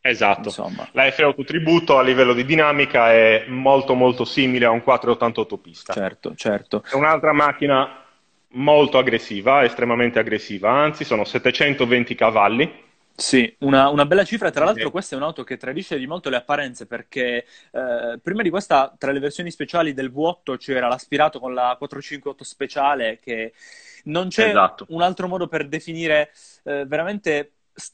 Esatto. insomma, La F8 Tributo a livello di dinamica è molto molto simile a un 488 pista. certo, certo. È un'altra macchina molto aggressiva, estremamente aggressiva, anzi sono 720 cavalli. Sì, una, una bella cifra. Tra l'altro, questa è un'auto che tradisce di molto le apparenze perché eh, prima di questa, tra le versioni speciali del V8 c'era l'aspirato con la 458 speciale, che non c'è Esatto. un altro modo per definire eh, veramente.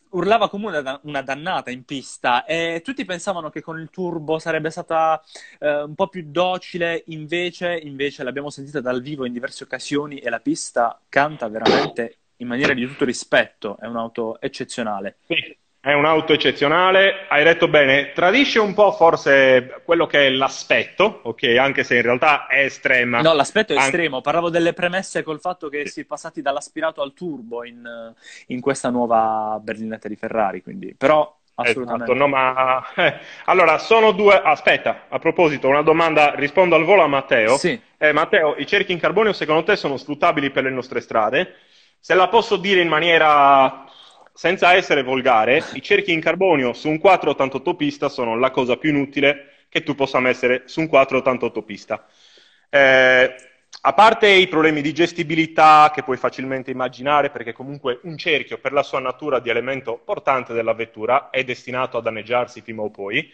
Urlava come una, una dannata in pista e tutti pensavano che con il turbo sarebbe stata eh, un po' più docile, invece, invece l'abbiamo sentita dal vivo in diverse occasioni e la pista canta veramente in maniera di tutto rispetto, è un'auto eccezionale. Sì, è un'auto eccezionale, hai detto bene, tradisce un po' forse quello che è l'aspetto, ok, anche se in realtà è estrema. No, l'aspetto è Anche- estremo. Parlavo delle premesse col fatto che si è passati dall'aspirato al turbo in, in questa nuova berlinetta di Ferrari, quindi però assolutamente. Esatto, no, ma eh, allora sono due. Aspetta, a proposito, una domanda, rispondo al volo a Matteo. Sì. Eh, Matteo, i cerchi in carbonio secondo te sono sfruttabili per le nostre strade? Se la posso dire in maniera senza essere volgare, i cerchi in carbonio su un 488 pista sono la cosa più inutile che tu possa mettere su un 488 pista. Eh, a parte i problemi di gestibilità che puoi facilmente immaginare, perché comunque un cerchio per la sua natura di elemento portante della vettura è destinato a danneggiarsi prima o poi,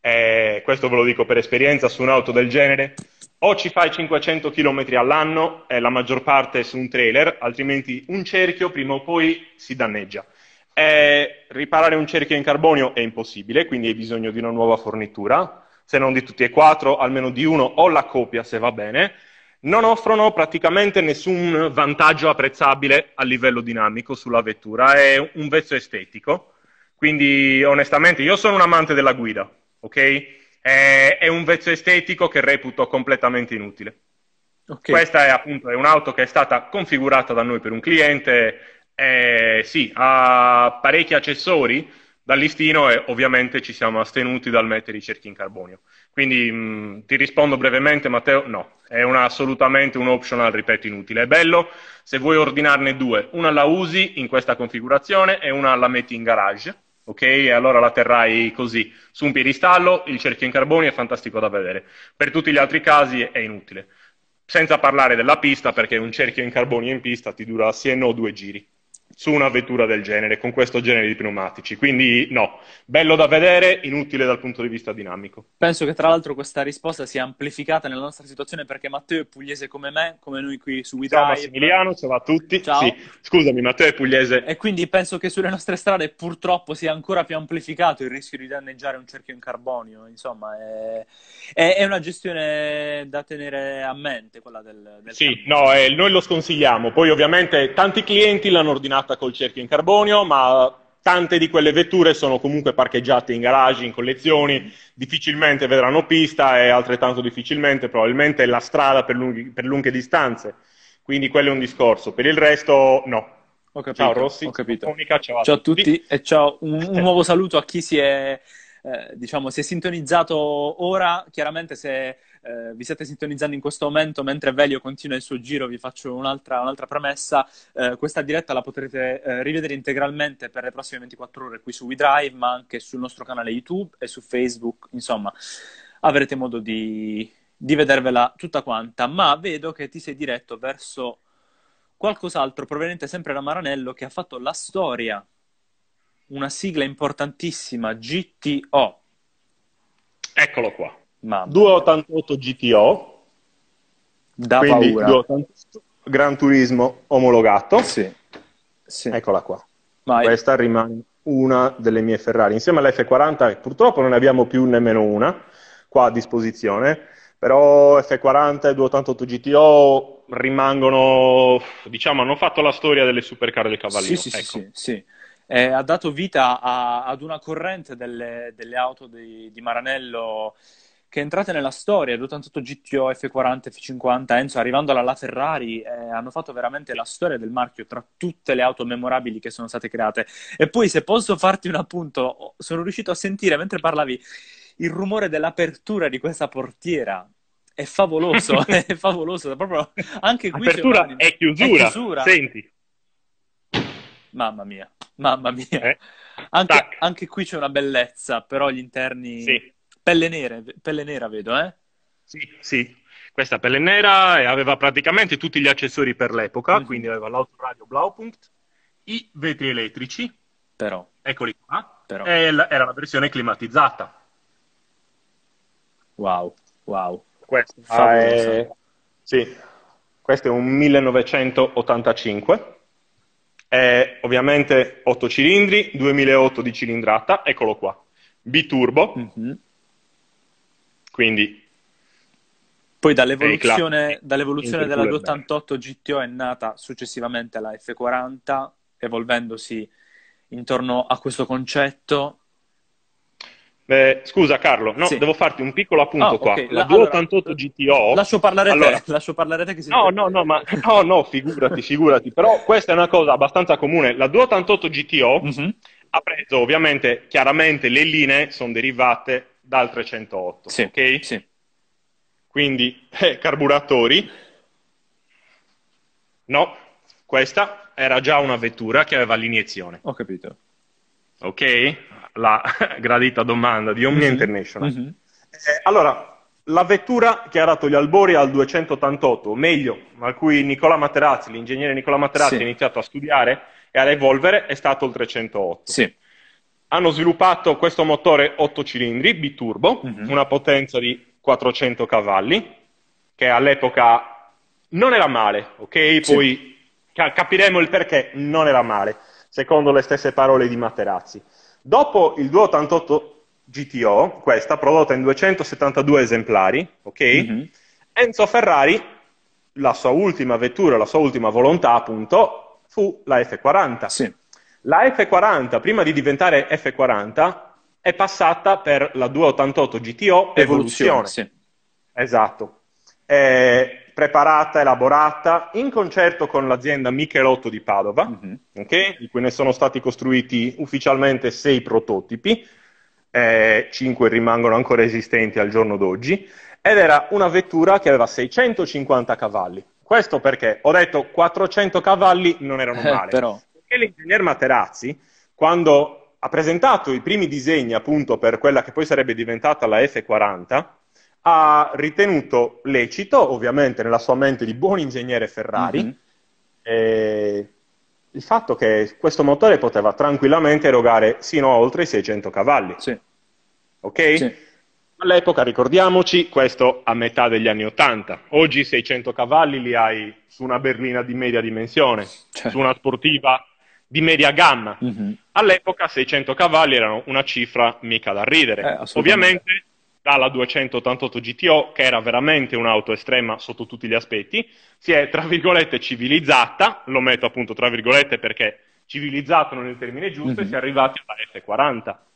eh, questo ve lo dico per esperienza su un'auto del genere, o ci fai 500 km all'anno, e la maggior parte su un trailer, altrimenti un cerchio prima o poi si danneggia. Eh, riparare un cerchio in carbonio è impossibile, quindi hai bisogno di una nuova fornitura, se non di tutti e quattro, almeno di uno o la copia se va bene. Non offrono praticamente nessun vantaggio apprezzabile a livello dinamico sulla vettura, è un vezzo estetico, Quindi, onestamente, io sono un amante della guida, ok? È, è un vezzo estetico che reputo completamente inutile. Okay. Questa è appunto è un'auto che è stata configurata da noi per un cliente, eh, sì, ha parecchi accessori dal listino e ovviamente ci siamo astenuti dal mettere i cerchi in carbonio. Quindi mh, ti rispondo brevemente, Matteo, no, è una, assolutamente un optional, ripeto, inutile. È bello se vuoi ordinarne due, una la usi in questa configurazione e una la metti in garage, ok? E allora la terrai così, su un piedistallo, il cerchio in carbonio è fantastico da vedere. Per tutti gli altri casi è inutile. Senza parlare della pista, perché un cerchio in carbonio in pista ti dura sì e no due giri su una vettura del genere, con questo genere di pneumatici. Quindi no, bello da vedere, inutile dal punto di vista dinamico. Penso che tra l'altro questa risposta sia amplificata nella nostra situazione perché Matteo è pugliese come me, come noi qui su WeDrive. Ciao Massimiliano, ciao a tutti. Ciao. Sì, scusami, Matteo è pugliese. E quindi penso che sulle nostre strade purtroppo sia ancora più amplificato il rischio di danneggiare un cerchio in carbonio. Insomma, è, è, è una gestione da tenere a mente quella del... del sì, no, eh, noi lo sconsigliamo. Poi ovviamente tanti clienti l'hanno ordinato fatta col cerchio in carbonio, ma tante di quelle vetture sono comunque parcheggiate in garage, in collezioni, difficilmente vedranno pista e altrettanto difficilmente probabilmente la strada per, lunghi, per lunghe distanze. Quindi quello è un discorso. Per il resto, no. Capito, ciao Rossi, ho capito. Monica, ciao, ciao, a tutti. tutti e ciao. Un, un nuovo saluto a chi si è, eh, diciamo, si è sintonizzato ora. Chiaramente se eh, vi state sintonizzando in questo momento mentre Velio continua il suo giro, vi faccio un'altra, un'altra premessa. Eh, questa diretta la potrete eh, rivedere integralmente per le prossime 24 ore qui su WeDrive, ma anche sul nostro canale YouTube e su Facebook. Insomma, avrete modo di, di vedervela tutta quanta. Ma vedo che ti sei diretto verso qualcos'altro proveniente sempre da Maranello che ha fatto la storia, una sigla importantissima, GTO. Eccolo qua. Mamma 288 GTO, da quindi paura. 288, Gran Turismo omologato. Sì. sì. Eccola qua. Vai. Questa rimane una delle mie Ferrari. Insieme all'F40, purtroppo non ne abbiamo più nemmeno una qua a disposizione, però F40 e 288 GTO rimangono, diciamo, hanno fatto la storia delle supercar del Cavallino. Sì, sì, ecco. sì, sì. Eh, ha dato vita a, ad una corrente delle, delle auto di, di Maranello che entrate nella storia, l'88 GTO, F40, F50, Enzo, arrivando alla La Ferrari, eh, hanno fatto veramente la storia del marchio tra tutte le auto memorabili che sono state create. E poi, se posso farti un appunto, sono riuscito a sentire mentre parlavi il rumore dell'apertura di questa portiera. È favoloso, è favoloso, proprio anche qui Apertura una... e chiusura. È chiusura. Senti. Mamma mia, mamma mia. Eh? Anche, anche, qui c'è una bellezza, però gli interni... Sì Pelle, nere, pelle nera, vedo, eh? Sì, sì. Questa pelle nera e aveva praticamente tutti gli accessori per l'epoca, mm-hmm. quindi aveva l'autoradio Blaupunkt, i vetri elettrici, però, eccoli qua, però. e l- era la versione climatizzata. Wow, wow. Questa è... Sì, questo è un 1985, è ovviamente 8 cilindri, 2008 di cilindrata, eccolo qua, biturbo, mm-hmm quindi poi dall'evoluzione, dall'evoluzione della 288 GTO è nata successivamente la F40, evolvendosi intorno a questo concetto. Beh, scusa Carlo, no, sì. devo farti un piccolo appunto oh, qua. Okay. La, la 288 allora, GTO. Lascio parlare allora, te, lascio parlare te che si No, no, no, ma no, no, figurati, figurati. Però questa è una cosa abbastanza comune. La 288 GTO mm-hmm. ha preso ovviamente, chiaramente le linee sono derivate dal 308, sì, ok? Sì. Quindi eh, carburatori. No, questa era già una vettura che aveva l'iniezione. Ho capito. Ok? La gradita domanda di Omnia mm-hmm. International. Mm-hmm. Eh, allora, la vettura che ha dato gli albori al 288, o meglio, a cui Nicola Materazzi, l'ingegnere Nicola Materazzi sì. ha iniziato a studiare e ad evolvere, è stato il 308. Sì hanno sviluppato questo motore 8 cilindri biturbo, mm-hmm. una potenza di 400 cavalli, che all'epoca non era male, ok? Sì. Poi ca- capiremo il perché non era male, secondo le stesse parole di Materazzi. Dopo il 288 GTO, questa prodotta in 272 esemplari, ok? Mm-hmm. Enzo Ferrari, la sua ultima vettura, la sua ultima volontà, appunto, fu la F40. Sì La F40, prima di diventare F40, è passata per la 288 GTO Evoluzione. Evoluzione. Sì. Esatto. È preparata, elaborata in concerto con l'azienda Michelotto di Padova, mm-hmm. okay? di cui ne sono stati costruiti ufficialmente sei prototipi, eh, cinque rimangono ancora esistenti al giorno d'oggi, ed era una vettura che aveva 650 cavalli. Questo perché ho detto 400 cavalli non erano eh, male. Eh, però... Perché l'ingegner Materazzi, quando ha presentato i primi disegni appunto per quella che poi sarebbe diventata la F40, ha ritenuto lecito, ovviamente nella sua mente di buon ingegnere Ferrari, mm-hmm. eh, il fatto che questo motore poteva tranquillamente erogare sino a oltre i 600 cavalli. Sì. Ok? Sì. All'epoca, ricordiamoci, questo a metà degli anni 80. Oggi 600 cavalli li hai su una berlina di media dimensione, certo. su una sportiva di media gamma. Mm-hmm. All'epoca 600 cavalli erano una cifra mica da ridere. Eh, Ovviamente dalla 288 GTO, che era veramente un'auto estrema sotto tutti gli aspetti, si è, tra virgolette, civilizzata, lo metto appunto tra virgolette perché civilizzato non è il termine giusto, mm-hmm. e si è arrivati alla F40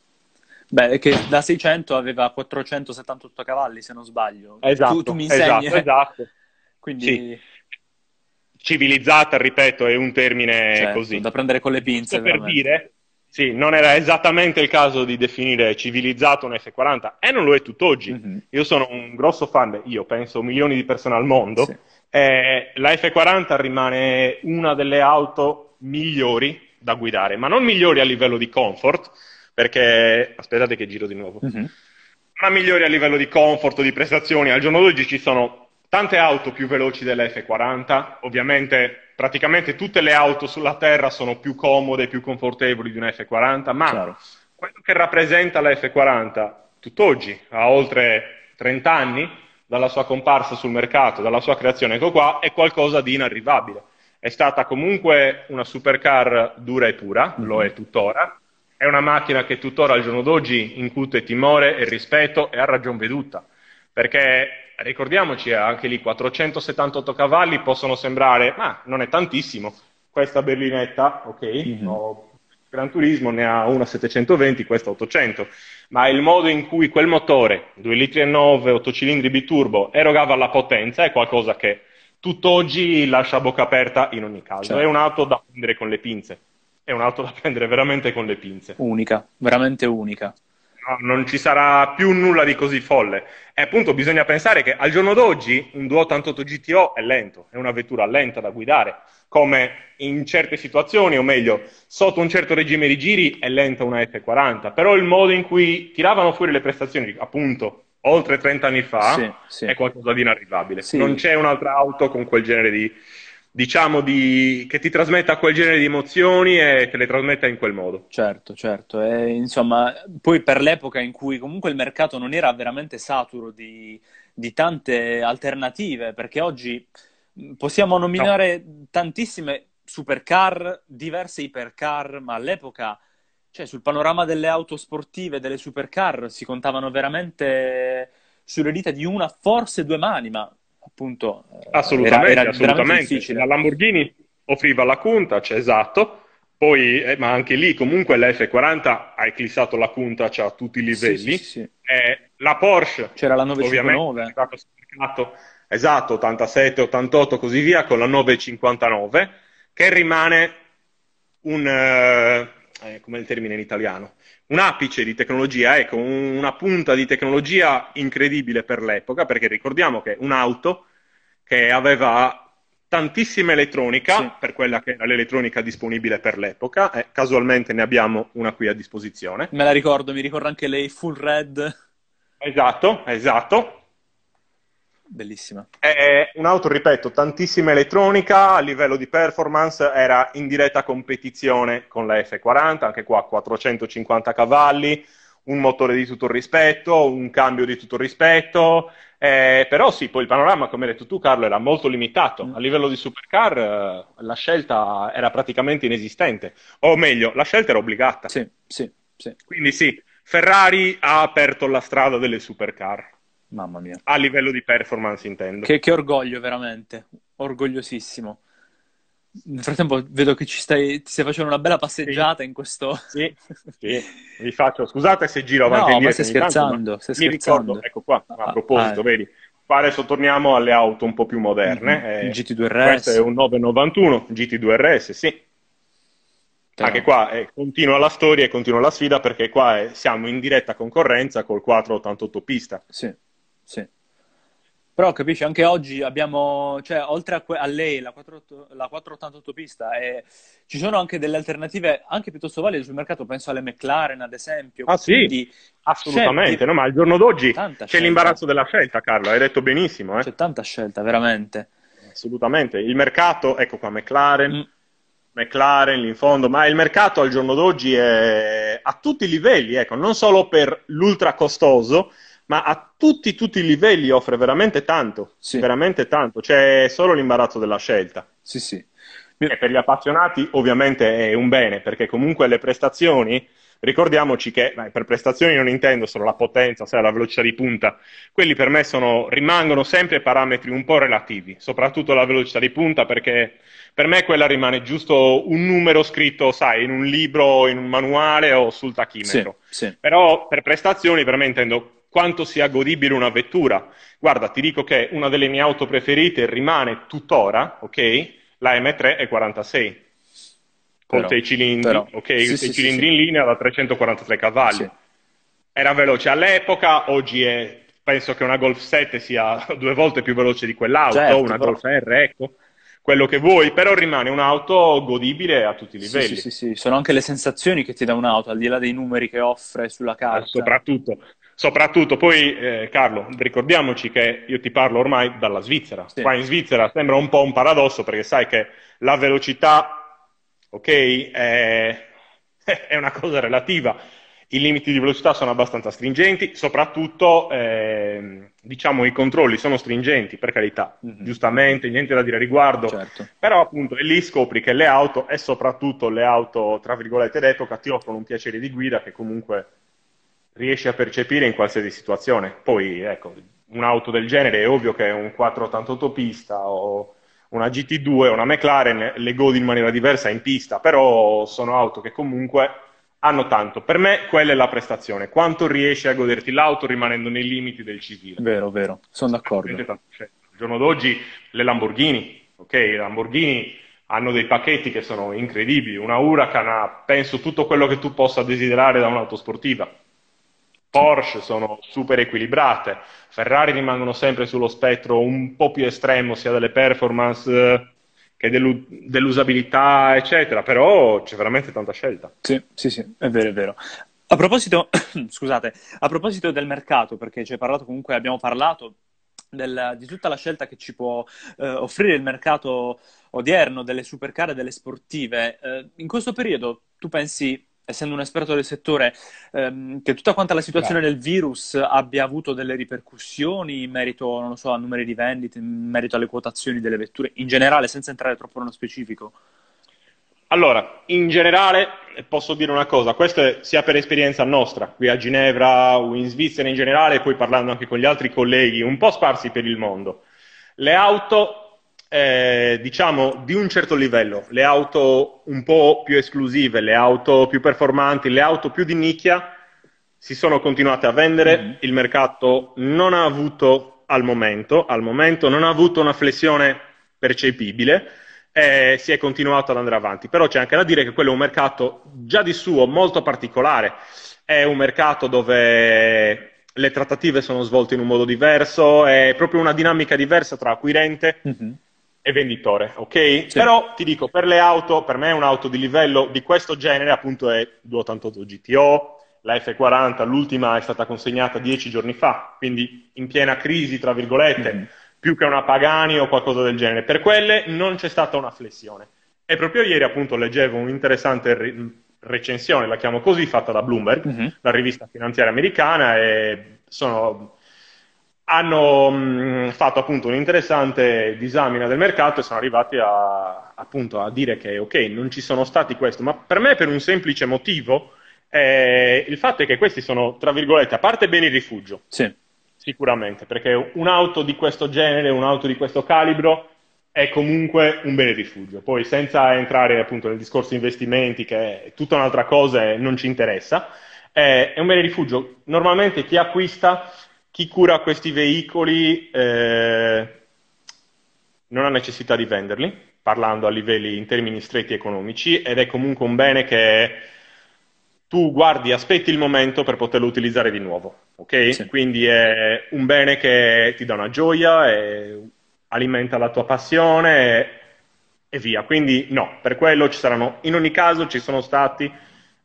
Beh, che da 600 aveva 478 cavalli, se non sbaglio. Esatto, tu, tu mi insegni. Esatto, esatto. Quindi... Sì. Civilizzata, ripeto, è un termine certo, così. Da prendere con le pinze. Per dire, sì, non era esattamente il caso di definire civilizzato un F40 e non lo è tutt'oggi. Mm-hmm. Io sono un grosso fan, io penso milioni di persone al mondo. Sì. Eh, la F40 rimane una delle auto migliori da guidare, ma non migliori a livello di comfort, perché aspettate che giro di nuovo. Mm-hmm. Ma migliori a livello di comfort, di prestazioni. Al giorno d'oggi ci sono tante auto più veloci dell'F40, ovviamente praticamente tutte le auto sulla Terra sono più comode, più confortevoli di un F40, ma Chiaro. quello che rappresenta la F40 tutt'oggi, a oltre 30 anni dalla sua comparsa sul mercato, dalla sua creazione, ecco qua, è qualcosa di inarrivabile. È stata comunque una supercar dura e pura, mm-hmm. lo è tuttora, è una macchina che tuttora al giorno d'oggi incute timore e rispetto e ha ragion veduta, perché ricordiamoci anche lì 478 cavalli possono sembrare, ma non è tantissimo, questa berlinetta, ok, mm-hmm. no, Gran Turismo ne ha una 720, questa 800, ma il modo in cui quel motore, 2 litri e 9, 8 cilindri biturbo, erogava la potenza è qualcosa che tutt'oggi lascia a bocca aperta in ogni caso, certo. è un'auto da prendere con le pinze è un'auto da prendere veramente con le pinze. Unica, veramente unica. No, non ci sarà più nulla di così folle. E appunto bisogna pensare che al giorno d'oggi un 288 GTO è lento, è una vettura lenta da guidare, come in certe situazioni, o meglio, sotto un certo regime di giri è lenta una F40, però il modo in cui tiravano fuori le prestazioni, appunto, oltre 30 anni fa, sì, sì. è qualcosa di inarrivabile. Sì. Non c'è un'altra auto con quel genere di, diciamo, di, che ti trasmetta quel genere di emozioni e te le trasmetta in quel modo. Certo, certo. E, insomma, poi per l'epoca in cui comunque il mercato non era veramente saturo di, di tante alternative, perché oggi possiamo nominare no. tantissime supercar, diverse ipercar, ma all'epoca, cioè sul panorama delle auto sportive, delle supercar, si contavano veramente sulle dita di una, forse due mani, ma appunto assolutamente, era, era assolutamente. la Lamborghini offriva la Cunta, c'è esatto. Poi, eh, ma anche lì comunque la F40 ha eclissato la Cunta a tutti i livelli sì, sì, sì. Eh, la Porsche c'era la 959 esatto, 87, 88 così via con la 959 che rimane un eh, eh, come il termine in italiano un apice di tecnologia, ecco, una punta di tecnologia incredibile per l'epoca, perché ricordiamo che un'auto che aveva tantissima elettronica sì. per quella che era l'elettronica disponibile per l'epoca, e casualmente ne abbiamo una qui a disposizione. Me la ricordo, mi ricordo anche lei full red. Esatto, esatto. Bellissima. È un'auto, ripeto, tantissima elettronica, a livello di performance era in diretta competizione con la F40, anche qua 450 cavalli, un motore di tutto rispetto, un cambio di tutto rispetto, eh, però sì, poi il panorama, come hai detto tu Carlo, era molto limitato. Mm. A livello di supercar eh, la scelta era praticamente inesistente, o meglio, la scelta era obbligata. Sì, sì, sì. Quindi sì, Ferrari ha aperto la strada delle supercar. Mamma mia. A livello di performance intendo. Che, che orgoglio veramente, orgogliosissimo. Nel frattempo vedo che ci stai, ti stai facendo una bella passeggiata sì. in questo... Sì, sì, vi faccio... Scusate se giro avanti no, e indietro. ma stai scherzando, tanto, stai mi scherzando. ricordo, ecco qua, a proposito, ah, vedi, qua adesso torniamo alle auto un po' più moderne. Mm-hmm. Eh, il GT2 RS. Questo è un 991, GT2 RS, sì. Però... Anche qua eh, continua la storia e continua la sfida perché qua eh, siamo in diretta concorrenza col 488 pista. Sì, sì. Però capisci, anche oggi abbiamo, cioè, oltre a, que- a lei, la, 48, la 488 pista, e ci sono anche delle alternative anche piuttosto valide sul mercato, penso alle McLaren ad esempio. Ah sì, assolutamente, scelti... no? ma al giorno d'oggi c'è scelta. l'imbarazzo della scelta, Carlo, hai detto benissimo. Eh? C'è tanta scelta, veramente. Assolutamente, il mercato, ecco qua, McLaren, mm. McLaren lì in fondo, ma il mercato al giorno d'oggi è a tutti i livelli, ecco, non solo per l'ultra costoso, ma a tutti, tutti i livelli offre veramente tanto, sì. veramente tanto, c'è solo l'imbarazzo della scelta. Sì, sì. E per gli appassionati ovviamente è un bene, perché comunque le prestazioni, ricordiamoci che beh, per prestazioni non intendo solo la potenza, cioè la velocità di punta, quelli per me sono, rimangono sempre parametri un po' relativi, soprattutto la velocità di punta, perché per me quella rimane giusto un numero scritto, sai, in un libro, in un manuale o sul tachimetro. Sì, sì. Però per prestazioni per me intendo quanto sia godibile una vettura. Guarda, ti dico che una delle mie auto preferite rimane tuttora, ok? La M3 è 46 con sei cilindri, però. ok? Sì, sì, cilindri sì, in linea da 343 cavalli. Era veloce all'epoca, oggi è, penso che una Golf 7 sia due volte più veloce di quell'auto, certo, una però... Golf R, ecco quello che vuoi, però rimane un'auto godibile a tutti i livelli. Sì, sì, sì, sì, sono anche le sensazioni che ti dà un'auto, al di là dei numeri che offre sulla carta. Soprattutto, soprattutto poi, eh, Carlo, ricordiamo,ci che io ti parlo ormai dalla Svizzera. Sì. Qua in Svizzera sembra un po' un paradosso perché sai che la velocità, ok, è, è una cosa relativa i limiti di velocità sono abbastanza stringenti, soprattutto eh, diciamo i controlli sono stringenti, per carità, mm-hmm. giustamente, niente da dire a riguardo, certo. però appunto e lì scopri che le auto e soprattutto le auto tra virgolette d'epoca ti offrono un piacere di guida che comunque riesci a percepire in qualsiasi situazione. Poi ecco, un'auto del genere è ovvio che è un 488 pista o una GT2 o una McLaren le godi in maniera diversa in pista, però sono auto che comunque hanno tanto. Per me quella è la prestazione, quanto riesci a goderti l'auto rimanendo nei limiti del civile. Vero, vero, sono d'accordo. Al giorno d'oggi le Lamborghini, ok, le Lamborghini hanno dei pacchetti che sono incredibili, una Huracan ha, penso, tutto quello che tu possa desiderare da un'auto sportiva. Porsche sono super equilibrate, Ferrari rimangono sempre sullo spettro un po' più estremo sia delle performance che dell'usabilità, eccetera, però c'è veramente tanta scelta. Sì, sì, sì, è vero, è vero. A proposito, scusate, a proposito del mercato, perché ci hai parlato comunque, abbiamo parlato del, di tutta la scelta che ci può eh, offrire il mercato odierno delle supercar e delle sportive. Eh, in questo periodo tu pensi essendo un esperto del settore, ehm, che tutta quanta la situazione Beh. del virus abbia avuto delle ripercussioni in merito, non lo so, a numeri di vendite, in merito alle quotazioni delle vetture, in generale, senza entrare troppo nello specifico? Allora, in generale posso dire una cosa, questo è sia per esperienza nostra, qui a Ginevra o in Svizzera in generale, e poi parlando anche con gli altri colleghi un po' sparsi per il mondo. Le auto eh, diciamo, di un certo livello, le auto un po' più esclusive, le auto più performanti, le auto più di nicchia, si sono continuate a vendere, mm-hmm. il mercato non ha avuto al momento, al momento non ha avuto una flessione percepibile e si è continuato ad andare avanti. Però c'è anche da dire che quello è un mercato già di suo molto particolare, è un mercato dove le trattative sono svolte in un modo diverso, è proprio una dinamica diversa tra acquirente mm-hmm e venditore, ok? Sì. Però ti dico, per le auto, per me un'auto di livello di questo genere appunto è 288 GTO, la F40, l'ultima è stata consegnata dieci giorni fa, quindi in piena crisi, tra virgolette, mm-hmm. più che una Pagani o qualcosa del genere. Per quelle non c'è stata una flessione. E proprio ieri appunto leggevo un'interessante re- recensione, la chiamo così, fatta da Bloomberg, mm-hmm. la rivista finanziaria americana, e sono hanno mh, mm, fatto appunto un'interessante disamina del mercato e sono arrivati a, appunto, a dire che ok, non ci sono stati questo, ma per me per un semplice motivo eh, il fatto è che questi sono, tra virgolette, a parte beni rifugio, sì. sicuramente, perché un'auto di questo genere, un'auto di questo calibro è comunque un bene rifugio. Poi senza entrare appunto nel discorso investimenti, che è tutta un'altra cosa e non ci interessa, è, un bene rifugio. Normalmente chi acquista, chi cura questi veicoli eh, non ha necessità di venderli, parlando a livelli in termini stretti economici, ed è comunque un bene che tu guardi, aspetti il momento per poterlo utilizzare di nuovo, ok? Sì. Quindi è un bene che ti dà una gioia, alimenta la tua passione e, e via. Quindi no, per quello ci saranno, in ogni caso ci sono stati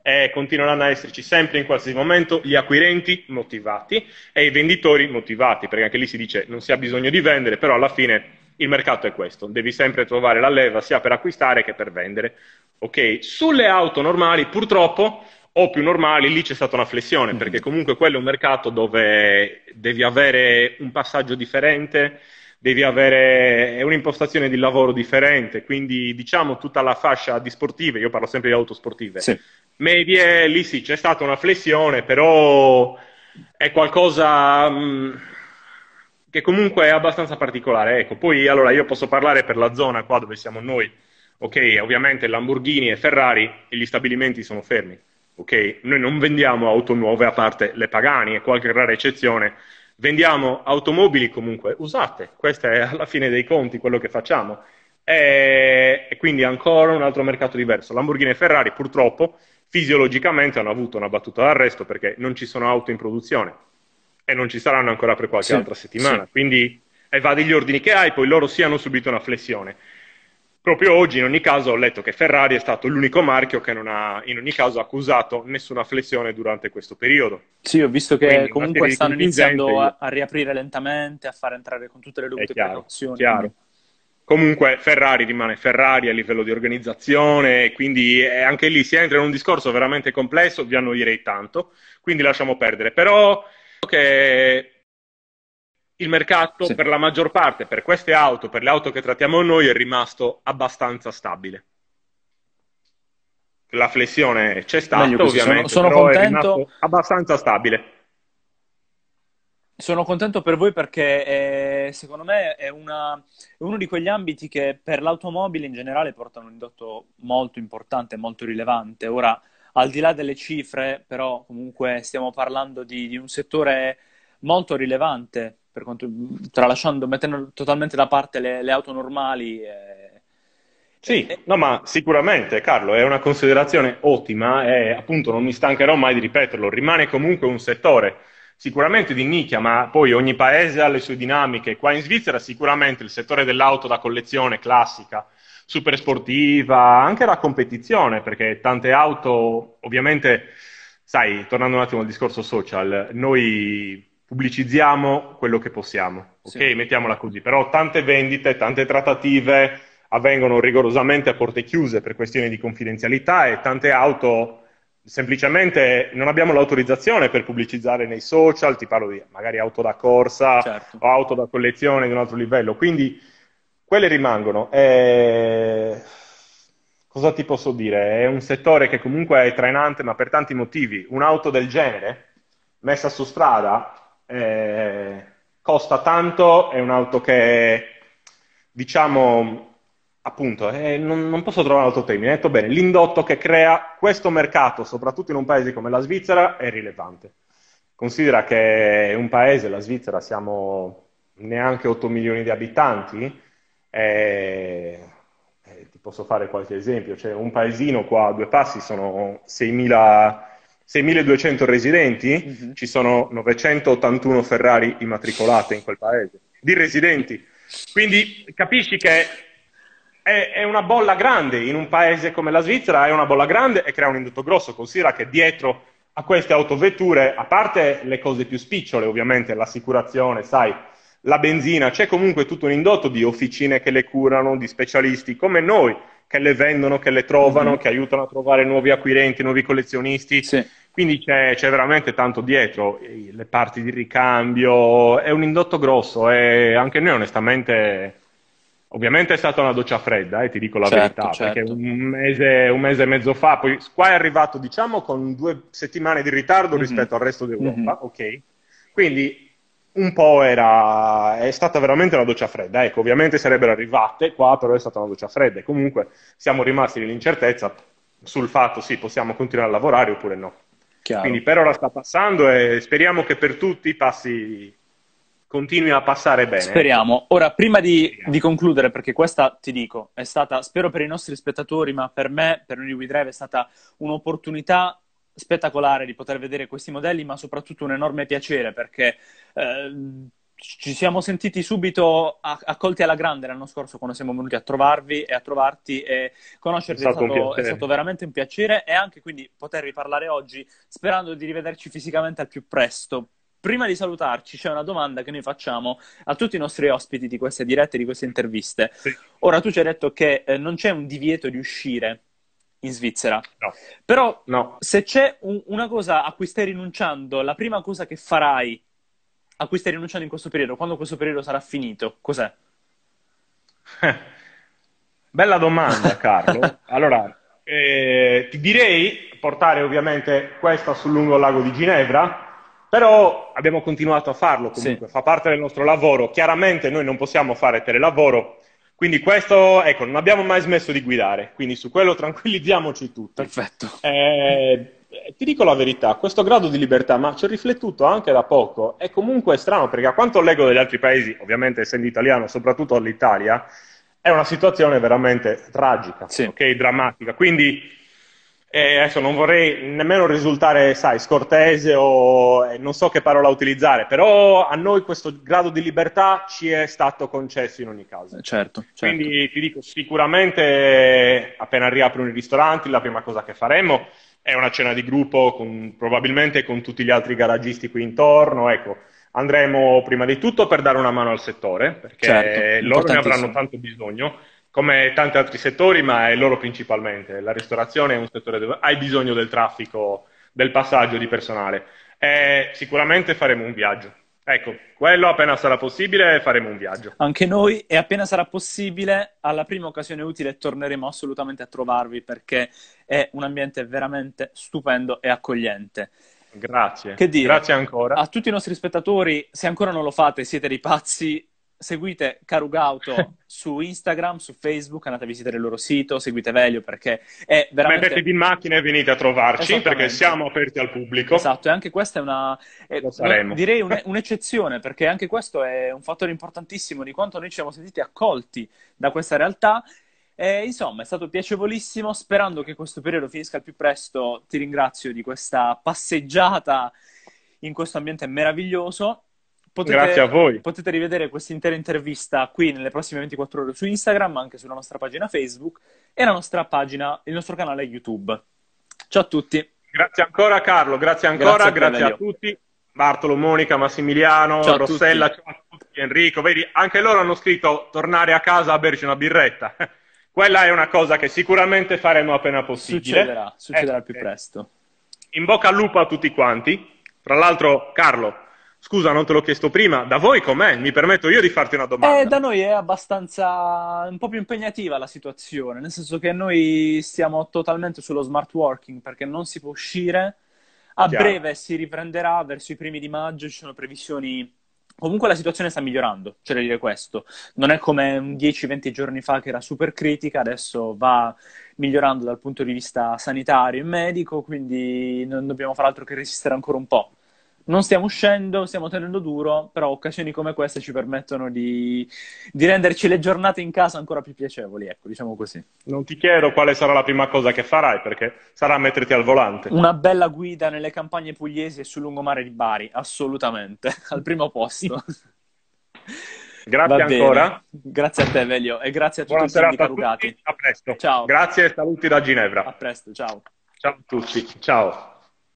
e continueranno a esserci sempre in qualsiasi momento gli acquirenti motivati e i venditori motivati, perché anche lì si dice non si ha bisogno di vendere, però alla fine il mercato è questo, devi sempre trovare la leva sia per acquistare che per vendere. Ok, sulle auto normali purtroppo o più normali, lì c'è stata una flessione, mm-hmm. perché comunque quello è un mercato dove devi avere un passaggio differente, devi avere un'impostazione di lavoro differente, quindi diciamo tutta la fascia di sportive, io parlo sempre di auto sportive, sì. medie, lì sì c'è stata una flessione, però è qualcosa mh, mm, che comunque è abbastanza particolare. Ecco, poi allora io posso parlare per la zona qua dove siamo noi, ok, ovviamente Lamborghini e Ferrari e gli stabilimenti sono fermi ok? Noi non vendiamo auto nuove a parte le Pagani e qualche rara eccezione, vendiamo automobili comunque usate, questo è alla fine dei conti quello che facciamo. E, quindi ancora un altro mercato diverso. Lamborghini e Ferrari purtroppo fisiologicamente hanno avuto una battuta d'arresto perché non ci sono auto in produzione e non ci saranno ancora per qualche sì, altra settimana. Sì. Quindi evadi gli ordini che hai, poi loro sì hanno subito una flessione. Proprio oggi, in ogni caso, ho letto che Ferrari è stato l'unico marchio che non ha, in ogni caso, accusato nessuna flessione durante questo periodo. Sì, ho visto che Quindi, comunque stanno iniziando a, a, riaprire lentamente, a far entrare con tutte le dovute precauzioni. Chiaro. Comunque Ferrari rimane Ferrari a livello di organizzazione, quindi anche lì si entra in un discorso veramente complesso, vi annoierei tanto, quindi lasciamo perdere. Però che il mercato sì. per la maggior parte, per queste auto, per le auto che trattiamo noi, è rimasto abbastanza stabile. La flessione c'è stata, Meglio ovviamente, sono, sono contento... abbastanza stabile. Sono contento per voi perché è, secondo me è, una, è, uno di quegli ambiti che per l'automobile in generale portano un indotto molto importante, molto rilevante. Ora, al di là delle cifre, però comunque stiamo parlando di, di un settore molto rilevante per quanto, tralasciando, mettendo totalmente da parte le, le auto normali. E, sì, e... no, ma sicuramente Carlo è una considerazione ottima e appunto non mi stancherò mai di ripeterlo, rimane comunque un settore sicuramente di nicchia, ma poi ogni paese ha le sue dinamiche. Qua in Svizzera sicuramente il settore dell'auto da collezione classica, super sportiva, anche la competizione, perché tante auto, ovviamente, sai, tornando un attimo al discorso social, noi pubblicizziamo quello che possiamo, ok? Sì. Mettiamola così. Però tante vendite, tante trattative avvengono rigorosamente a porte chiuse per questioni di confidenzialità e tante auto semplicemente non abbiamo l'autorizzazione per pubblicizzare nei social, ti parlo di magari auto da corsa certo. o auto da collezione di un altro livello, quindi quelle rimangono. E... Cosa ti posso dire? È un settore che comunque è trainante, ma per tanti motivi. Un'auto del genere messa su strada eh, costa tanto, è un'auto che, diciamo, appunto, eh, non, non, posso trovare un altro termine, detto bene, l'indotto che crea questo mercato, soprattutto in un paese come la Svizzera, è rilevante. Considera che un paese, la Svizzera, siamo neanche 8 milioni di abitanti, eh, ti posso fare qualche esempio, cioè un paesino qua a due passi sono 6.000 6.200 residenti, uh-huh. ci sono 981 Ferrari immatricolate in quel paese, di residenti. Quindi capisci che è, è, una bolla grande, in un paese come la Svizzera è una bolla grande e crea un indotto grosso. Considera che dietro a queste autovetture, a parte le cose più spicciole, ovviamente l'assicurazione, sai, la benzina, c'è comunque tutto un indotto di officine che le curano, di specialisti come noi che le vendono, che le trovano, mm-hmm. che aiutano a trovare nuovi acquirenti, nuovi collezionisti. Sì. Quindi c'è, c'è, veramente tanto dietro, le parti di ricambio, è un indotto grosso e anche noi onestamente, ovviamente è stata una doccia fredda, eh, ti dico la certo, verità, certo. perché un mese, un mese, e mezzo fa, poi qua è arrivato diciamo con due settimane di ritardo mm-hmm. rispetto al resto d'Europa, mm-hmm. ok? Quindi un po' era, è stata veramente una doccia fredda. Ecco, ovviamente sarebbero arrivate qua, però è stata una doccia fredda. E comunque siamo rimasti nell'incertezza sul fatto sì, possiamo continuare a lavorare oppure no. Chiaro. Quindi per ora sta passando e speriamo che per tutti passi, continui a passare bene. Speriamo. Ora, prima di, di, concludere, perché questa ti dico, è stata, spero per i nostri spettatori, ma per me, per noi di WeDrive, è stata un'opportunità spettacolare di poter vedere questi modelli, ma soprattutto un enorme piacere perché eh, ci siamo sentiti subito accolti alla grande l'anno scorso quando siamo venuti a trovarvi e a trovarti e conoscervi è stato, è stato, è stato veramente un piacere e anche quindi potervi parlare oggi sperando di rivederci fisicamente al più presto. Prima di salutarci c'è una domanda che noi facciamo a tutti i nostri ospiti di queste dirette, di queste interviste. Sì. Ora tu ci hai detto che eh, non c'è un divieto di uscire in Svizzera. No. Però no. se c'è un, una cosa a cui stai rinunciando, la prima cosa che farai a cui stai rinunciando in questo periodo, quando questo periodo sarà finito, cos'è? Bella domanda, Carlo. allora, eh, ti direi portare ovviamente questa sul lungo lago di Ginevra, però abbiamo continuato a farlo comunque, sì. fa parte del nostro lavoro. Chiaramente noi non possiamo fare telelavoro, quindi questo, ecco, non abbiamo mai smesso di guidare, quindi su quello tranquillizziamoci tutti. Perfetto. Eh, ti dico la verità, questo grado di libertà, ma ci ho riflettuto anche da poco, è comunque strano perché a quanto leggo dagli altri paesi, ovviamente essendo italiano, soprattutto all'Italia, è una situazione veramente tragica, sì. okay, drammatica. Quindi e adesso non vorrei nemmeno risultare, sai, scortese o eh, non so che parola utilizzare, però a noi questo grado di libertà ci è stato concesso in ogni caso. Eh, certo, certo. Quindi ti dico, sicuramente appena riaprono i ristoranti, la prima cosa che faremo è una cena di gruppo, con, probabilmente con tutti gli altri garagisti qui intorno, ecco. Andremo prima di tutto per dare una mano al settore, perché certo, loro ne avranno tanto bisogno come tanti altri settori, ma è loro principalmente. La ristorazione è un settore dove hai bisogno del traffico, del passaggio di personale. E sicuramente faremo un viaggio. Ecco, quello appena sarà possibile faremo un viaggio. Anche noi e appena sarà possibile, alla prima occasione utile torneremo assolutamente a trovarvi perché è un ambiente veramente stupendo e accogliente. Grazie. Che dire, Grazie ancora. A tutti i nostri spettatori, se ancora non lo fate, siete dei pazzi, seguite Carugauto su Instagram, su Facebook, andate a visitare il loro sito, seguite Velio perché è veramente... Mettetevi in macchina e venite a trovarci perché siamo aperti al pubblico. Esatto, e anche questa è una... È, direi un, un'eccezione perché anche questo è un fattore importantissimo di quanto noi ci siamo sentiti accolti da questa realtà. E, insomma, è stato piacevolissimo, sperando che questo periodo finisca al più presto. Ti ringrazio di questa passeggiata in questo ambiente meraviglioso Potete, Grazie a voi. Potete rivedere questa intera intervista qui nelle prossime 24 ore su Instagram, anche sulla nostra pagina Facebook e la nostra pagina, il nostro canale YouTube. Ciao a tutti. Grazie ancora Carlo, grazie ancora, grazie, grazie a tutti. Bartolo, Monica, Massimiliano, ciao Rossella, ciao a tutti, Enrico, vedi, anche loro hanno scritto tornare a casa a berci una birretta. Quella è una cosa che sicuramente faremo appena possibile. Succederà, succederà eh, più presto. In bocca al lupo a tutti quanti. Tra l'altro, Carlo, Scusa, non te l'ho chiesto prima, da voi com'è? Mi permetto io di farti una domanda. Eh, da noi è abbastanza un po' più impegnativa la situazione, nel senso che noi stiamo totalmente sullo smart working perché non si può uscire. A Chiaro. breve si riprenderà verso i primi di maggio, ci sono previsioni Comunque la situazione sta migliorando, c'è da dire questo. Non è come 10-20 giorni fa che era super critica, adesso va migliorando dal punto di vista sanitario e medico, quindi non dobbiamo fare altro che resistere ancora un po' non stiamo uscendo, stiamo tenendo duro, però occasioni come queste ci permettono di, di, renderci le giornate in casa ancora più piacevoli, ecco, diciamo così. Non ti chiedo quale sarà la prima cosa che farai, perché sarà metterti al volante. Una bella guida nelle campagne pugliesi e sul lungomare di Bari, assolutamente, al primo posto. Grazie ancora. Grazie a te, Velio, e grazie a tutti i i carugati. A presto. Ciao. Grazie e saluti da Ginevra. A presto, ciao. Ciao a tutti. Ciao.